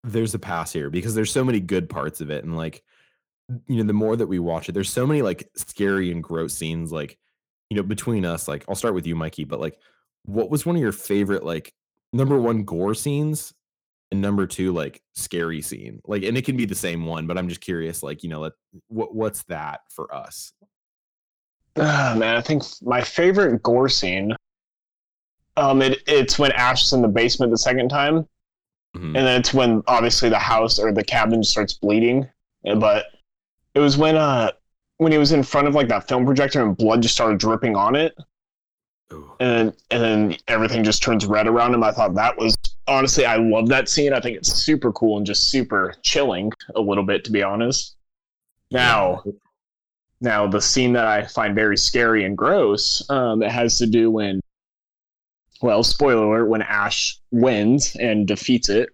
There's a pass here because there's so many good parts of it. And like, you know, the more that we watch it, there's so many like scary and gross scenes. Like, you know, between us, like I'll start with you, Mikey, but like what was one of your favorite like number one gore scenes and number two like scary scene? Like, and it can be the same one, but I'm just curious, like, you know, let, what what's that for us? Ah, man, I think my favorite gore scene. Um, it, it's when Ash is in the basement the second time, Mhm. and then it's when obviously the house or the cabin starts bleeding. But it was when uh when he was in front of like that film projector and blood just started dripping on it, Ooh. and then and then everything just turns red around him. I thought that was honestly I love that scene. I think it's super cool and just super chilling a little bit to be honest. Now. Yeah. Now, the scene that I find very scary and gross, um, it has to do when, well, spoiler alert, when Ash wins and defeats it.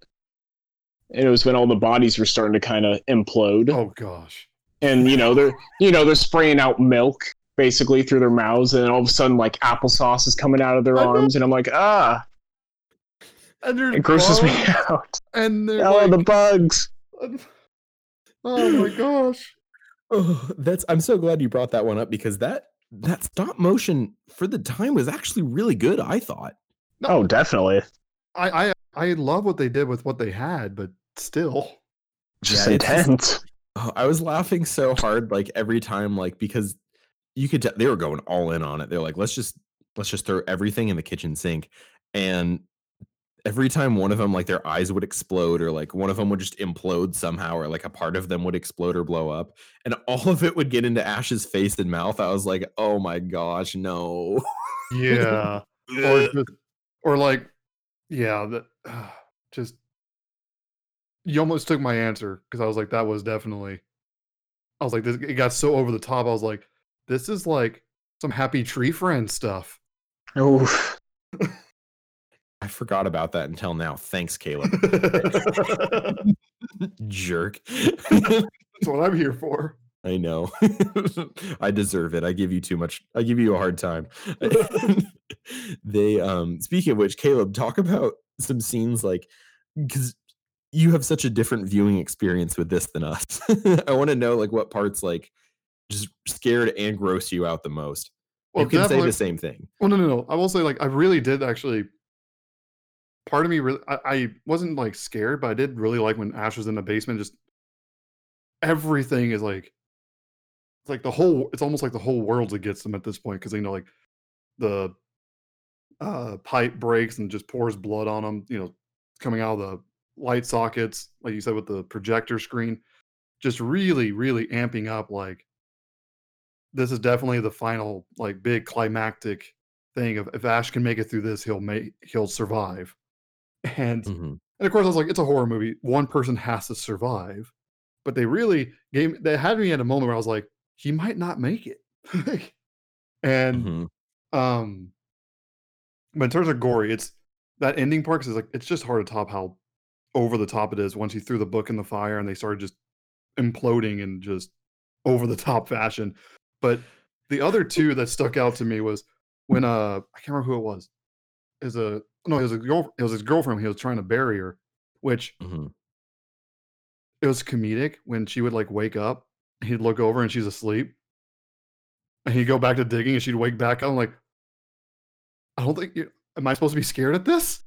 And it was when all the bodies were starting to kind of implode, Oh gosh. and you know they're you know they're spraying out milk basically through their mouths, and all of a sudden like applesauce is coming out of their I know. arms, and I'm like, ah, And there's it grosses me out. And they're Oh, the bugs. oh my gosh. Oh, that's I'm so glad you brought that one up because that that stop motion for the time was actually really good, I thought. Oh, definitely. I, I I love what they did with what they had, but still. Just Yeah, intense. Oh, I was laughing so hard, like every time, like because you could tell they were going all in on it. They're like, let's just let's just throw everything in the kitchen sink, and every time one of them, like their eyes would explode, or like one of them would just implode somehow, or like a part of them would explode or blow up, and all of it would get into Ash's face and mouth. I was like, oh my gosh, no. Yeah. or just, or like yeah that just you almost took my answer because i was like that was definitely i was like this it got so over the top i was like this is like some happy tree friend stuff Oof. I forgot about that until now. Thanks, Caleb. Jerk. That's what i'm here for I know. I deserve it. I give you too much. I give you a hard time. they um speaking of which, Caleb, talk about some scenes like because you have such a different viewing experience with this than us. I want to know like what parts like just scared and gross you out the most. well you can say the same thing. well no no no i will say like i really did actually part of me really I, I wasn't like scared but i did really like when ash was in the basement just everything is like it's like the whole it's almost like the whole world's against them at this point because you know like the uh pipe breaks and just pours blood on them you know coming out of the light sockets like you said with the projector screen just really really amping up like this is definitely the final like big climactic thing of if ash can make it through this he'll make he'll survive and Mhm. and of course, I was like, it's a horror movie. One person has to survive. But they really gave they had me at a moment where I was like, he might not make it. and Mhm. um but in terms of gory, it's that ending part because it's like it's just hard to top how over the top it is once he threw the book in the fire and they started just imploding in just over the top fashion. But the other two that stuck out to me was when uh I can't remember who it was. Is a no, it was a girl it was his girlfriend he was trying to bury her, which Mhm. it was comedic when she would like wake up, he'd look over and she's asleep. And he'd go back to digging and she'd wake back up. I'm like, I don't think you am I supposed to be scared at this?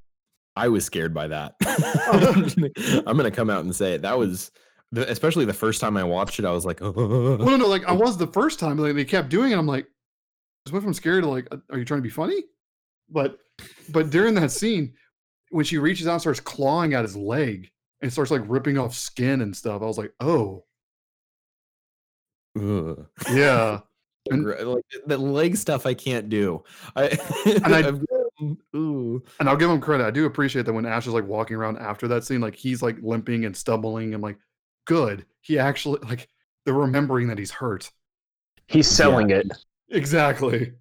I was scared by that. I'm gonna come out and say it. That was especially the first time I watched it. I was like, Well, no, no, like I was the first time, like they kept doing it. I'm like, just went from scared to like, "Uh, are you trying to be funny? But but during that scene, when she reaches out and starts clawing at his leg and starts like ripping off skin and stuff, I was like, oh Ugh. yeah. And- like the leg stuff I can't do. I, I- I've ooh. And I'll give him credit. I do appreciate that when Ash is like walking around after that scene, like he's like limping and stumbling. I'm like, good. He actually like they're remembering that he's hurt. He's selling it. Exactly.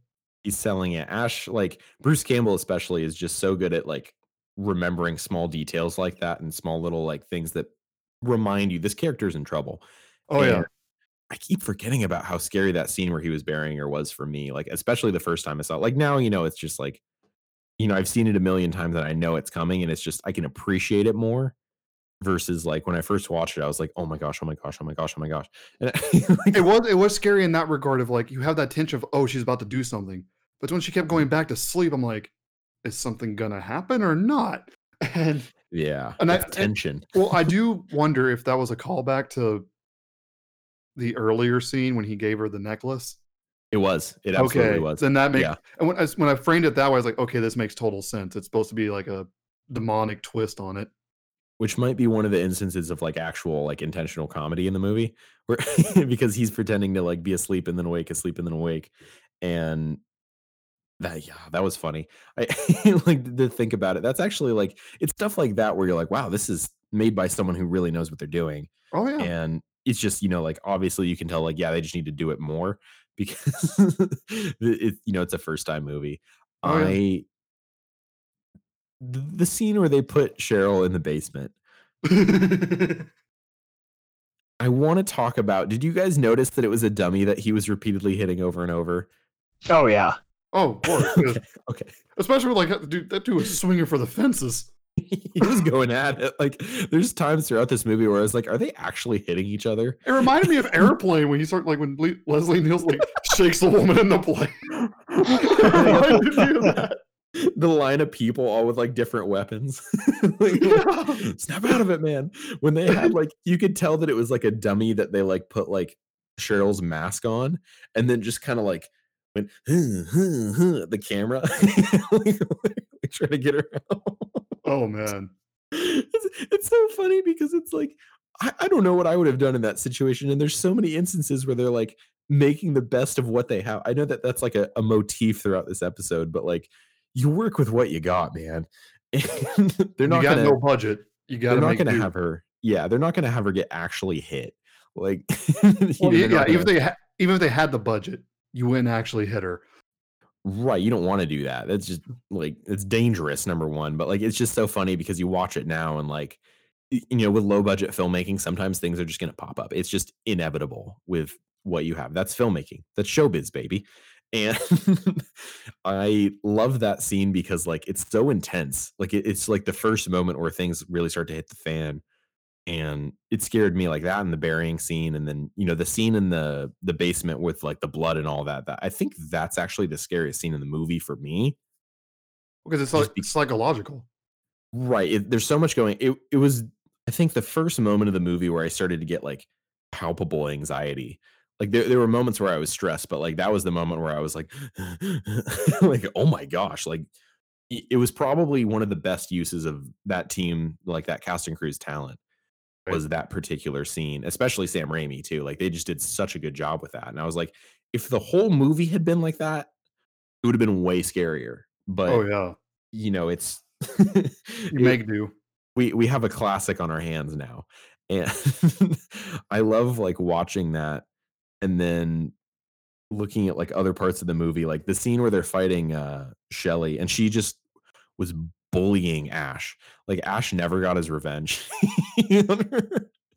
He's selling it. Ash, like Bruce Campbell, especially, is just so good at like remembering small details like that and small little like things that remind you this character's in trouble. Oh yeah. I keep forgetting about how scary that scene where he was burying her was for me. Like, especially the first time I saw it. Like now, you know, it's just like, you know, I've seen it a million times and I know it's coming and it's just I can appreciate it more. Versus like when I first watched it, I was like, oh my gosh, oh my gosh, oh my gosh, oh my gosh. And like, It was it was scary in that regard of like you have that tension of oh she's about to do something, but when she kept mm-hmm. going back to sleep, I'm like, is something gonna happen or not? And yeah, And I- that's tension. well, I do wonder if that was a callback to the earlier scene when he gave her the necklace. It was. It absolutely okay, was. then that makes Yeah. and when I, when I framed it that way, I was like, okay, this makes total sense. It's supposed to be like a demonic twist on it. Which might be one of the instances of like actual like intentional comedy in the movie where because he's pretending to like be asleep and then awake asleep and then awake and that yeah that was funny i like to think about it that's actually like it's stuff like that where you're like wow this is made by someone who really knows what they're doing Oh yeah. and it's just you know like obviously you can tell like yeah they just need to do it more because it you know it's a first time movie Oh, yeah. i the, the scene where they put cheryl in the basement I want to talk about. Did you guys notice that it was a dummy that he was repeatedly hitting over and over? Oh yeah. oh, of course. 'cause- okay, okay. Especially with like dude, that dude was swinging for the fences. he was going at it. Like, there's times throughout this movie where I was like, "Are they actually hitting each other?" It reminded me of Airplane when he started like when Le- Leslie Nielsen like shakes the woman in the plane. It reminded me of that. the line of people all with like different weapons. Like, Yeah. Snap out of it, man. When they had like you could tell that it was like a dummy that they like put like Cheryl's mask on and then just kind of like went "Huh, huh, huh," the camera like, like, trying to get her out. Oh man. it's, it's so funny because it's like I, I don't know what I would have done in that situation. And there's so many instances where they're like making the best of what they have. I know that that's like a, a motif throughout this episode, but like you work with what you got, man. And they're You not got gonna no budget. You got they're not gonna have her. Yeah, they're not gonna have her get actually hit. Like, Well, you yeah, even if they ha- even if they had the budget, you wouldn't actually hit her. Right. You don't want to do that. That's just like it's dangerous, number one. But like it's just so funny because you watch it now and like you know, with low budget filmmaking, sometimes things are just gonna pop up. It's just inevitable with what you have. That's filmmaking. That's showbiz, baby. And I love that scene because like it's so intense. Like it, it's like the first moment where things really start to hit the fan. And it scared me like that in the burying scene, and then you know the scene in the the basement with like the blood and all that. That I think that's actually the scariest scene in the movie for me. Because it's like psychological. Right. It, there's so much going. It it was I think the first moment of the movie where I started to get like palpable anxiety. Like there, there were moments where I was stressed, but like that was the moment where I was like, like oh my gosh, like it was probably one of the best uses of that team, like that cast and crew's talent, Right. was that particular scene, especially Sam Raimi too. Like they just did such a good job with that, and I was like, if the whole movie had been like that, it would have been way scarier. But oh yeah, you know, it's you make do. we we have a classic on our hands now and i love like watching that and then looking at like other parts of the movie like the scene where they're fighting uh shelly and she just was bullying ash like ash never got his revenge.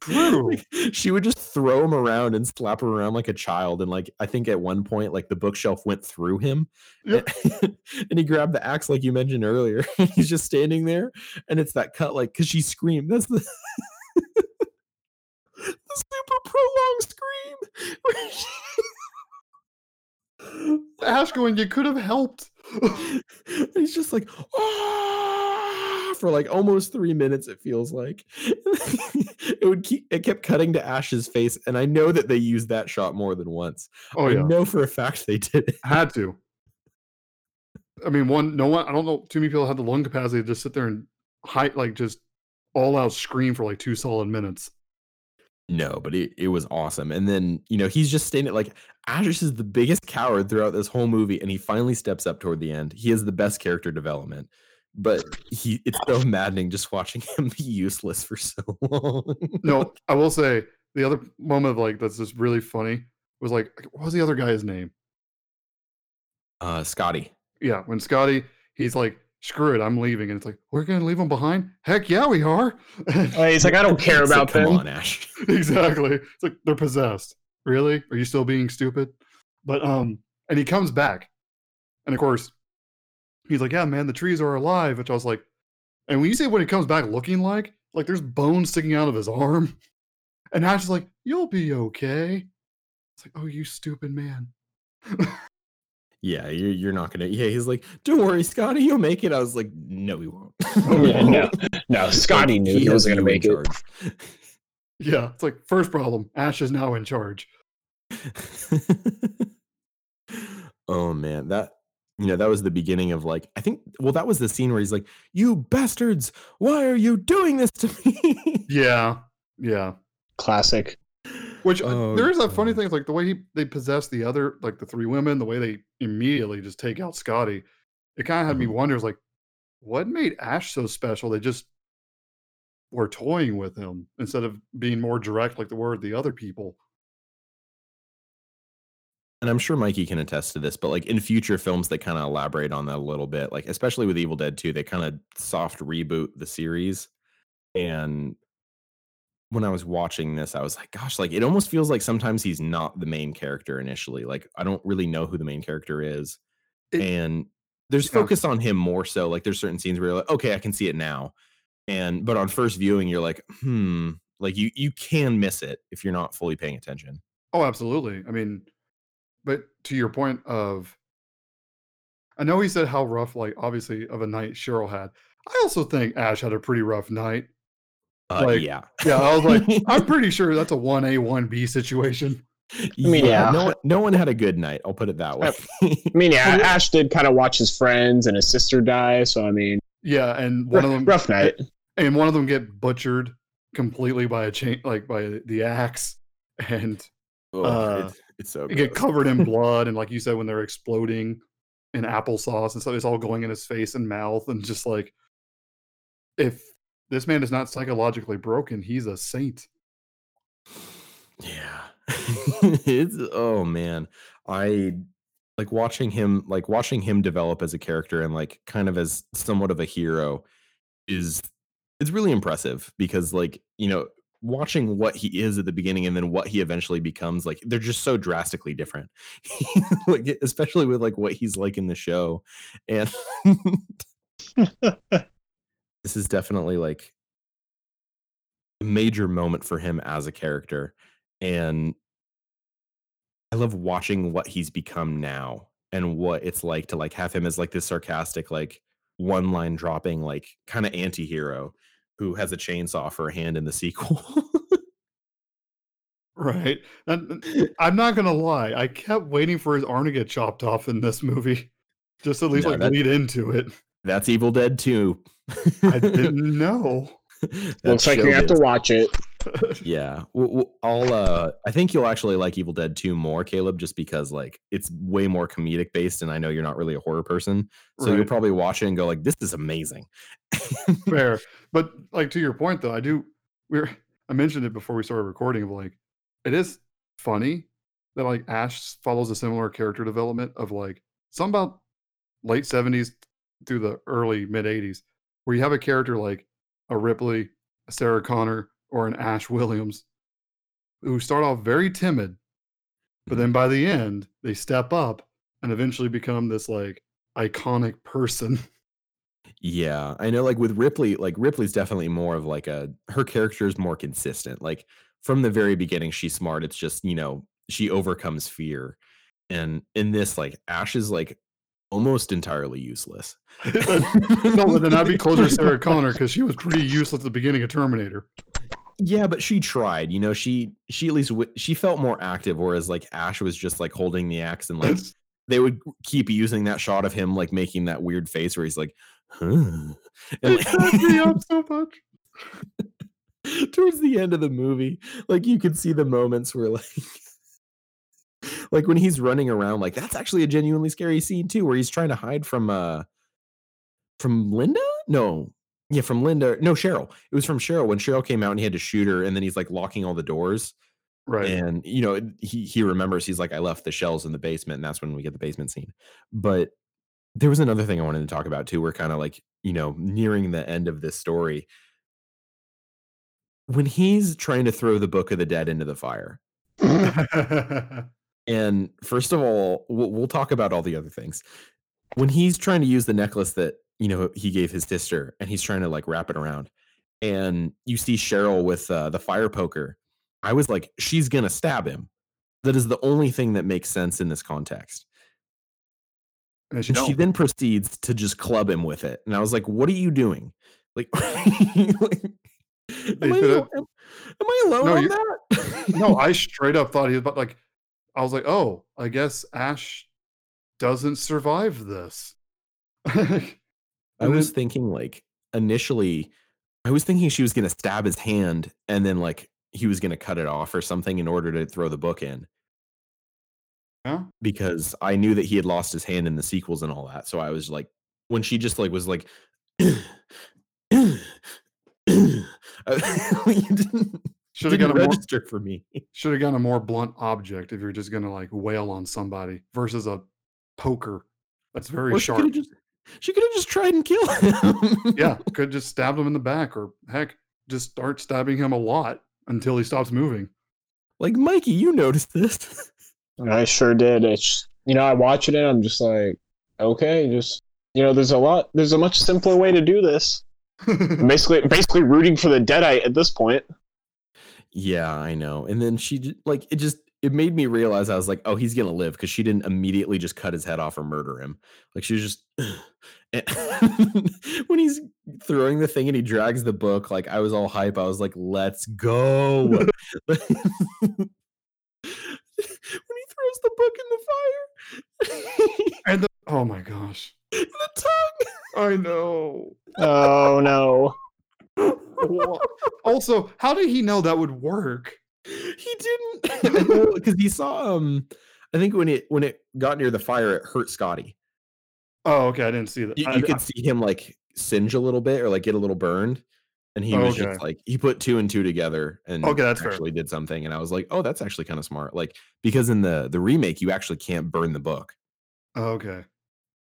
Like, she would just throw him around and slap him around like a child and like i think at one point like the bookshelf went through him Yep. and he grabbed the axe like you mentioned earlier he's just standing there and it's that cut like because she screamed that's the the super prolonged scream Ash going, you could have helped. He's just like "Ah," for like almost three minutes it feels like it would keep it kept cutting to ash's face and i know that they used that shot more than once oh i yeah, know for a fact they did it had to. I mean, one, no one. I don't know. Too many people have the lung capacity to just sit there and height like just all out scream for like two solid minutes. No, but it, it was awesome. And then, you know, he's just standing like Ash is the biggest coward throughout this whole movie, and he finally steps up toward the end. He has the best character development, but he it's so maddening just watching him be useless for so long. No, I will say the other moment of like that's just really funny was like what was the other guy's name? uh Scotty. Yeah, when Scotty he's like, screw it, I'm leaving, and it's like we're gonna leave him behind. Heck yeah, we are. He's like, I don't care It's like, about Come them. on, Ash. exactly. It's like they're possessed. Really? Are you still being stupid? But um, and he comes back, and of course, he's like, "Yeah, man, the trees are alive." Which I was like, and when you say what he comes back looking like, like there's bones sticking out of his arm, and Ash is like, "You'll be okay." It's like, "Oh, you stupid man." Yeah, you're, you're not gonna. Yeah, he's like, don't worry, Scotty, you'll make it. I was like, no, he won't. Oh, yeah, no, no. Scotty Like, knew he, has wasn't going to make it. yeah, it's like first problem. Ash is now in charge. oh man, that you know that was the beginning of like I think. Well, that was the scene where he's like, "You bastards, why are you doing this to me?" Yeah, yeah. Classic. Which uh, Oh, there is that funny thing. Like the way he, they possess the other, like the three women, the way they immediately just take out Scotty. It kind of had me Mhm. wonder, like, what made Ash so special? They just were toying with him instead of being more direct, like the word the other people. and I'm sure Mikey can attest to this, but like in future films, they kind of elaborate on that a little bit. Like especially with Evil Dead 2, they kind of soft reboot the series. And when I was watching this, I was like, gosh, like it almost feels like sometimes he's not the main character initially. Like I don't really know who the main character is. It- and there's Yeah. focus on him more so. Like there's certain scenes where you're like, okay, I can see it now. And but on first viewing, you're like, hmm, like you you can miss it if you're not fully paying attention. Oh, absolutely. I mean, but to your point of I know he said how rough, like obviously, of a night Cheryl had. I also think Ash had a pretty rough night. Uh, Like, yeah. Yeah, I was like, I'm pretty sure that's a one A one B situation. mean, yeah. No, one, no one had a good night. I'll put it that way. I mean, yeah, Ash did kind of watch his friends and his sister die, so I mean, Yeah, and one of them rough night. and one of them get butchered completely by a chain, like by the axe, and Oh, Uh, it's, it's so they get covered in blood. And like you said, when they're exploding in applesauce and stuff, it's all going in his face and mouth, and just like, if this man is not psychologically broken, he's a saint. Yeah. it's oh man. I like watching him like watching him develop as a character and like kind of as somewhat of a hero is it's really impressive because like, you know, watching what he is at the beginning and then what he eventually becomes like they're just so drastically different. like especially with like what he's like in the show. And this is definitely like a major moment for him as a character and i love watching what he's become now and what it's like to like have him as like this sarcastic like one line dropping like kind of anti-hero who has a chainsaw for a hand in the sequel Right. And and I'm not gonna lie, I kept waiting for his arm to get chopped off in this movie. Just at least No, like lead into it. that's evil dead 2 I didn't know. That's Looks like you have to watch it. Yeah, w- w- I'll. Uh, I think you'll actually like Evil Dead Two more, Caleb, just because like it's way more comedic based, and I know you're not really a horror person, so you'll probably watch it and go like, "This is amazing." Fair. But like to your point though, I do we're I mentioned it before we started recording of like it is funny that like Ash follows a similar character development of like some about late 70s through the early mid 80s where you have a character like a Ripley, a Sarah Connor, or an Ash Williams who start off very timid, but mm-hmm. then by the end they step up and eventually become this like iconic person. Yeah, I know. Like with Ripley, like Ripley's definitely more of like a her character is more consistent. Like from the very beginning, she's smart. It's just you know she overcomes fear, and in this, like Ash is like almost entirely useless. no, then I'd be closer to Sarah Connor because she was pretty useless at the beginning of Terminator. Yeah, but she tried. You know, she she at least w- she felt more active, whereas like Ash was just like holding the axe and like they would keep using that shot of him like making that weird face where he's like, huh. And, it me up so much. towards the end of the movie, like you could see the moments where like like when he's running around, like that's actually a genuinely scary scene too, where he's trying to hide from uh from Linda? No. Yeah, from Linda. No, Cheryl. It was from Cheryl when Cheryl came out and he had to shoot her, and then he's like locking all the doors. Right. And you know, he he remembers he's like, I left the shells in the basement, and that's when we get the basement scene. But there was another thing I wanted to talk about too. We're kind of like, you know, nearing the end of this story. When he's trying to throw the Book of the Dead into the fire, and first of all, we'll, we'll talk about all the other things. When he's trying to use the necklace that you know he gave his sister, and he's trying to like wrap it around, and you see Cheryl with uh, the fire poker, I was like, she's gonna stab him. That is the only thing that makes sense in this context. and she she then proceeds to just club him with it, and I was like, "What are you doing? Like, like, am, I am I alone No, on you- that?" no, I straight up thought he was about like I was like, oh, I guess Ash doesn't survive this. I was then- thinking like initially, I was thinking she was gonna stab his hand and then like he was gonna cut it off or something in order to throw the book in yeah. because I knew that he had lost his hand in the sequels and all that. So I was like, when she just like was like, you didn't, Should have got a more for me. should have gotten a more blunt object if you're just gonna like wail on somebody versus a poker that's very Or sharp. she could have just tried and killed him. yeah, could just stab him in the back or heck, just start stabbing him a lot until he stops moving. like Mikey, you noticed this. I sure did. It's you know, I watch it and I'm just like, okay, just you know, there's a lot there's a much simpler way to do this. Basically basically rooting for the deadite at this point. Yeah, I know. And then she j- like it just it made me realize I was like, oh, he's gonna live because she didn't immediately just cut his head off or murder him. Like she was just when he's throwing the thing and he drags the book, like I was all hype. I was like, let's go. when he throws the book in the fire. and the, oh my gosh. the tongue. I know. Oh no. also, how did he know that would work? He didn't because he saw um I think when it when it got near the fire, it hurt Scotty. Oh, okay. I didn't see that. You, I- you could see him like singe a little bit or like get a little burned. And he Oh, was okay. just like he put two and two together and Okay, that's fair. actually did something. And I was like, oh, that's actually kind of smart. Like because in the the remake, you actually can't burn the book. oh, okay.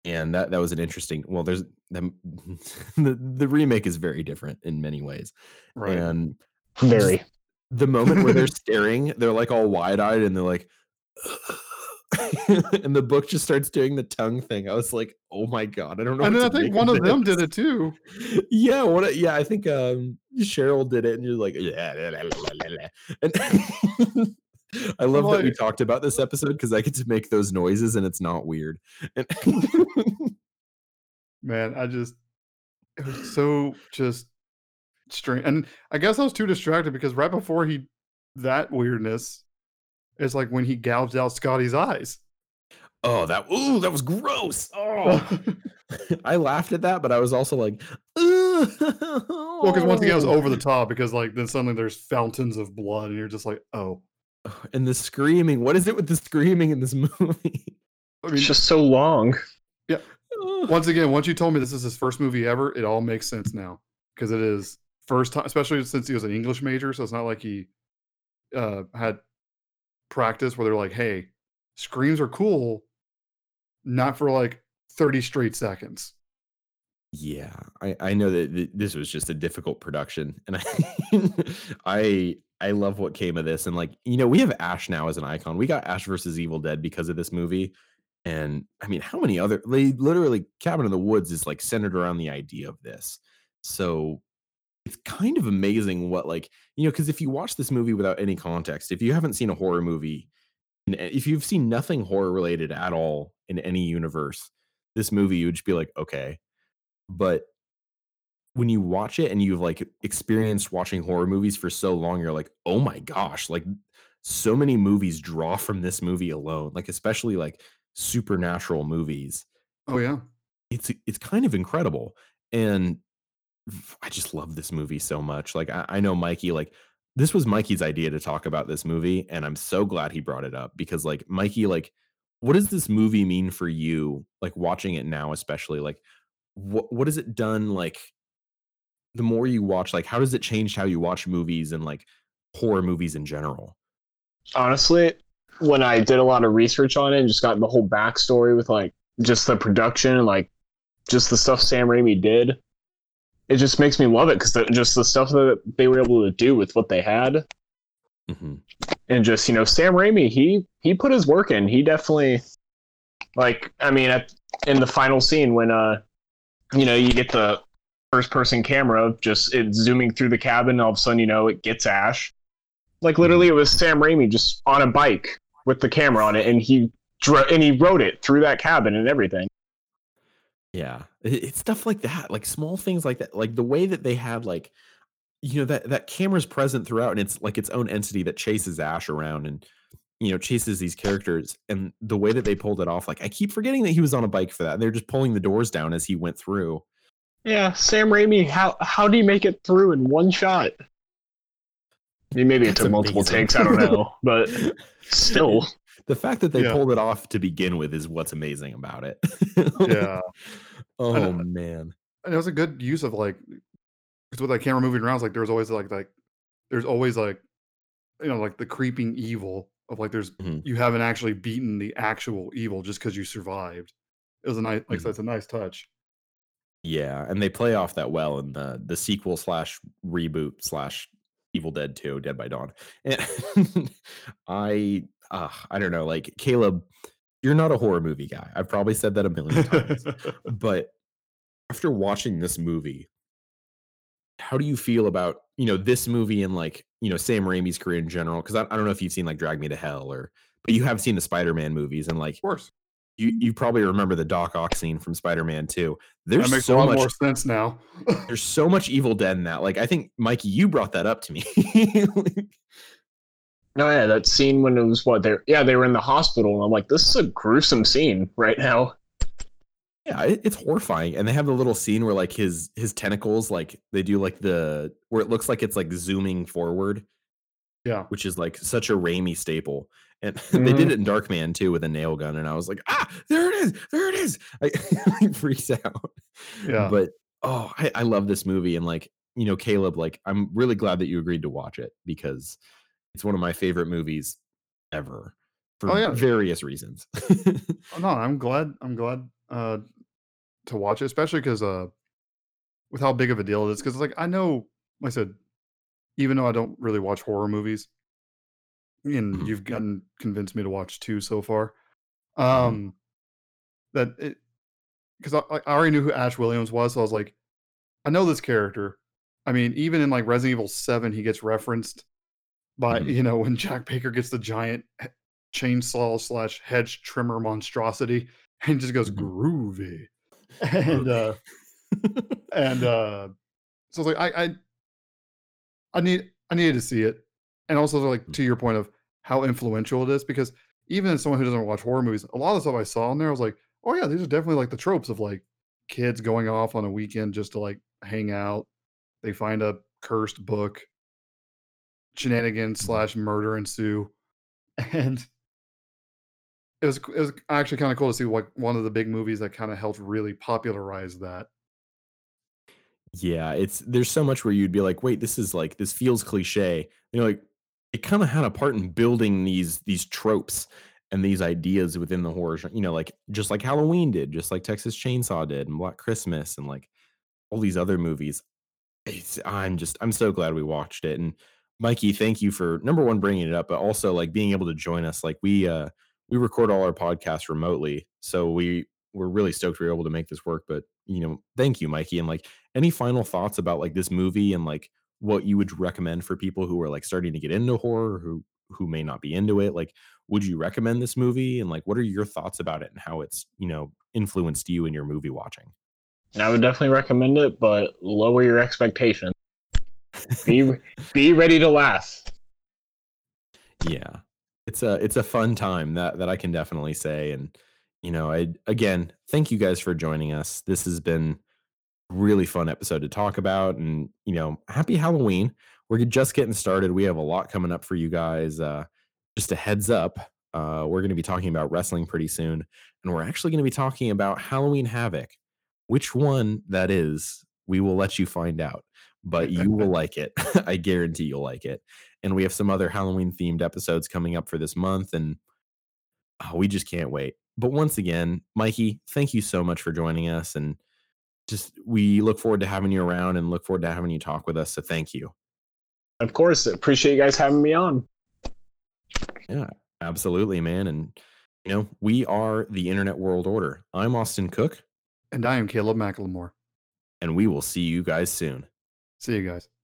And that that was an interesting. Well, there's the the, the remake is very different in many ways. Right. And Very. the moment where they're staring, they're like all wide eyed and they're like, and the book just starts doing the tongue thing. I was like, oh my god, I don't know. and then I think one of them did it too. Yeah, what? Yeah, I think um Cheryl did it, and you're like, yeah, la, la, la, la, la." and I love that we talked about this episode because I get to make those noises and it's not weird. And Man, I just it was so just strange. And I guess I was too distracted because right before he that weirdness is like when he gouged out Scotty's eyes. oh, that ooh, that was gross. Oh, I laughed at that, but I was also like, well, Well, because once again, it was over the top because like then suddenly there's fountains of blood, and you're just like, oh. And the screaming. What is it with the screaming in this movie? I mean, It's just so long. Yeah. Once again, once you told me this is his first movie ever, it all makes sense now because it is first time, especially since he was an English major, so it's not like he uh, had practice where they're like, "Hey, screams are cool, not for like thirty straight seconds." Yeah, I, I know that th- this was just a difficult production, and I I I love what came of this. And like you know, we have Ash now as an icon. We got Ash versus Evil Dead because of this movie. And I mean, how many other? They literally Cabin in the Woods is like centered around the idea of this. So it's kind of amazing what like you know because if you watch this movie without any context, if you haven't seen a horror movie, eh, if you've seen nothing horror related at all in any universe, this movie you would just be like, okay but when you watch it and you've like experienced watching horror movies for so long you're like oh my gosh like so many movies draw from this movie alone like especially like supernatural movies. Oh yeah, it's it's kind of incredible and i just love this movie so much like i, I know mikey like this was mikey's idea to talk about this movie and i'm so glad he brought it up because like mikey like what does this movie mean for you like watching it now especially like what what has it done like the more you watch like how does it change how you watch movies and like horror movies in general Honestly, when I did a lot of research on it and just got the whole backstory with like just the production and like just the stuff Sam Raimi did, it just makes me love it because just the stuff that they were able to do with what they had Mhm. and just you know Sam Raimi he he put his work in he definitely like I mean at, in the final scene when uh you know you get the first person camera just it zooming through the cabin all of a sudden you know it gets Ash. Like literally it was Sam Raimi just on a bike with the camera on it and he dro- and he wrote it through that cabin and everything. Yeah, it's stuff like that, like small things like that, like the way that they had like, you know, that that camera's present throughout, and it's like its own entity that chases Ash around and you know chases these characters, and the way that they pulled it off, like I keep forgetting that he was on a bike for that. They're just pulling the doors down as he went through. yeah Sam Raimi how how do you make it through in one shot I mean, maybe it took multiple amazing. takes I don't know but still The fact that they Yeah. pulled it off to begin with is what's amazing about it. yeah. oh know. man. and it was a good use of like because with that camera moving around, it's like there's always like like there's always like you know like the creeping evil of like there's Mhm. you haven't actually beaten the actual evil just because you survived. It was a nice like Mhm. it's a nice touch. Yeah, and they play off that well in the the sequel slash reboot slash Evil Dead 2, Dead by Dawn. And I uh, I don't know, like Caleb, you're not a horror movie guy. I've probably said that a million times. but after watching this movie, how do you feel about you know this movie and like you know Sam Raimi's career in general? Because I, I don't know if you've seen like Drag Me to Hell or, but you have seen the Spider-Man movies and like Of course. you you probably remember the Doc Ock scene from Spider-Man 2. There's that makes so a lot much more sense now. there's so much Evil Dead in that. Like I think Mikey, you brought that up to me. No, oh, yeah, that scene when it was what they're yeah they were in the hospital, and I'm like, this is a gruesome scene right now. Yeah, it, it's horrifying. And they have the little scene where like his his tentacles like they do like the where it looks like it's like zooming forward. Yeah. which is like such a Raimi staple. And they did Mhm. it in Darkman too with a nail gun, and I was like, ah, there it is, there it is. I, I freaked out. Yeah. But oh, I, I love this movie, and like you know, Caleb, like I'm really glad that you agreed to watch it because it's one of my favorite movies ever for Oh, yeah. various reasons. Oh, no, I'm glad. I'm glad uh, to watch it, especially because uh, with how big of a deal it is. Because like I know, like I said, even though I don't really watch horror movies, and Mhm. you've gotten convinced me to watch two so far, Mhm. um, that it because I, I already knew who Ash Williams was, so I was like, I know this character. I mean, even in like Resident Evil Seven, he gets referenced by Mhm. you know when Jack Baker gets the giant chainsaw slash hedge trimmer monstrosity and just goes Mhm. groovy, and uh, and uh, so I was like, I, I I need I needed to see it, and also like to your point of how influential it is because even as someone who doesn't watch horror movies, a lot of the stuff I saw in there, I was like, oh yeah, these are definitely like the tropes of like kids going off on a weekend just to like hang out. They find a cursed book, shenanigans slash murder ensue, and it was it was actually kind of cool to see like one of the big movies that kind of helped really popularize that. Yeah, it's there's so much where you'd be like, wait, this is like this feels cliche. You know, like it kind of had a part in building these these tropes and these ideas within the horror, you know, like just like Halloween did, just like Texas Chainsaw did, and Black Christmas, and like all these other movies. It's I'm just I'm so glad we watched it. And Mikey, thank you for number one bringing it up, but also like being able to join us. Like we uh we record all our podcasts remotely, so we we're really stoked we were able to make this work. But you know, thank you, Mikey, and like any final thoughts about like this movie and like what you would recommend for people who are like starting to get into horror who who may not be into it like would you recommend this movie and like what are your thoughts about it and how it's you know influenced you in your movie watching And I would definitely recommend it, but lower your expectations. Be be ready to laugh. yeah it's a it's a fun time that that i can definitely say and you know i again thank you guys for joining us. This has been really fun episode to talk about and you know happy halloween. We're just getting started. We have a lot coming up for you guys uh just a heads up uh we're going to be talking about wrestling pretty soon and we're actually going to be talking about halloween havoc. Which one that is we will let you find out but you will like it i guarantee you'll like it and we have some other Halloween themed episodes coming up for this month, and oh, we just can't wait. But once again, Mikey, thank you so much for joining us, and just we look forward to having you around and look forward to having you talk with us. So thank you. Of course, appreciate you guys having me on. Yeah, absolutely, man. And you know, we are the Internet World Order. I'm Austin Cook, And I am Caleb McLemore. and we will see you guys soon. See you guys.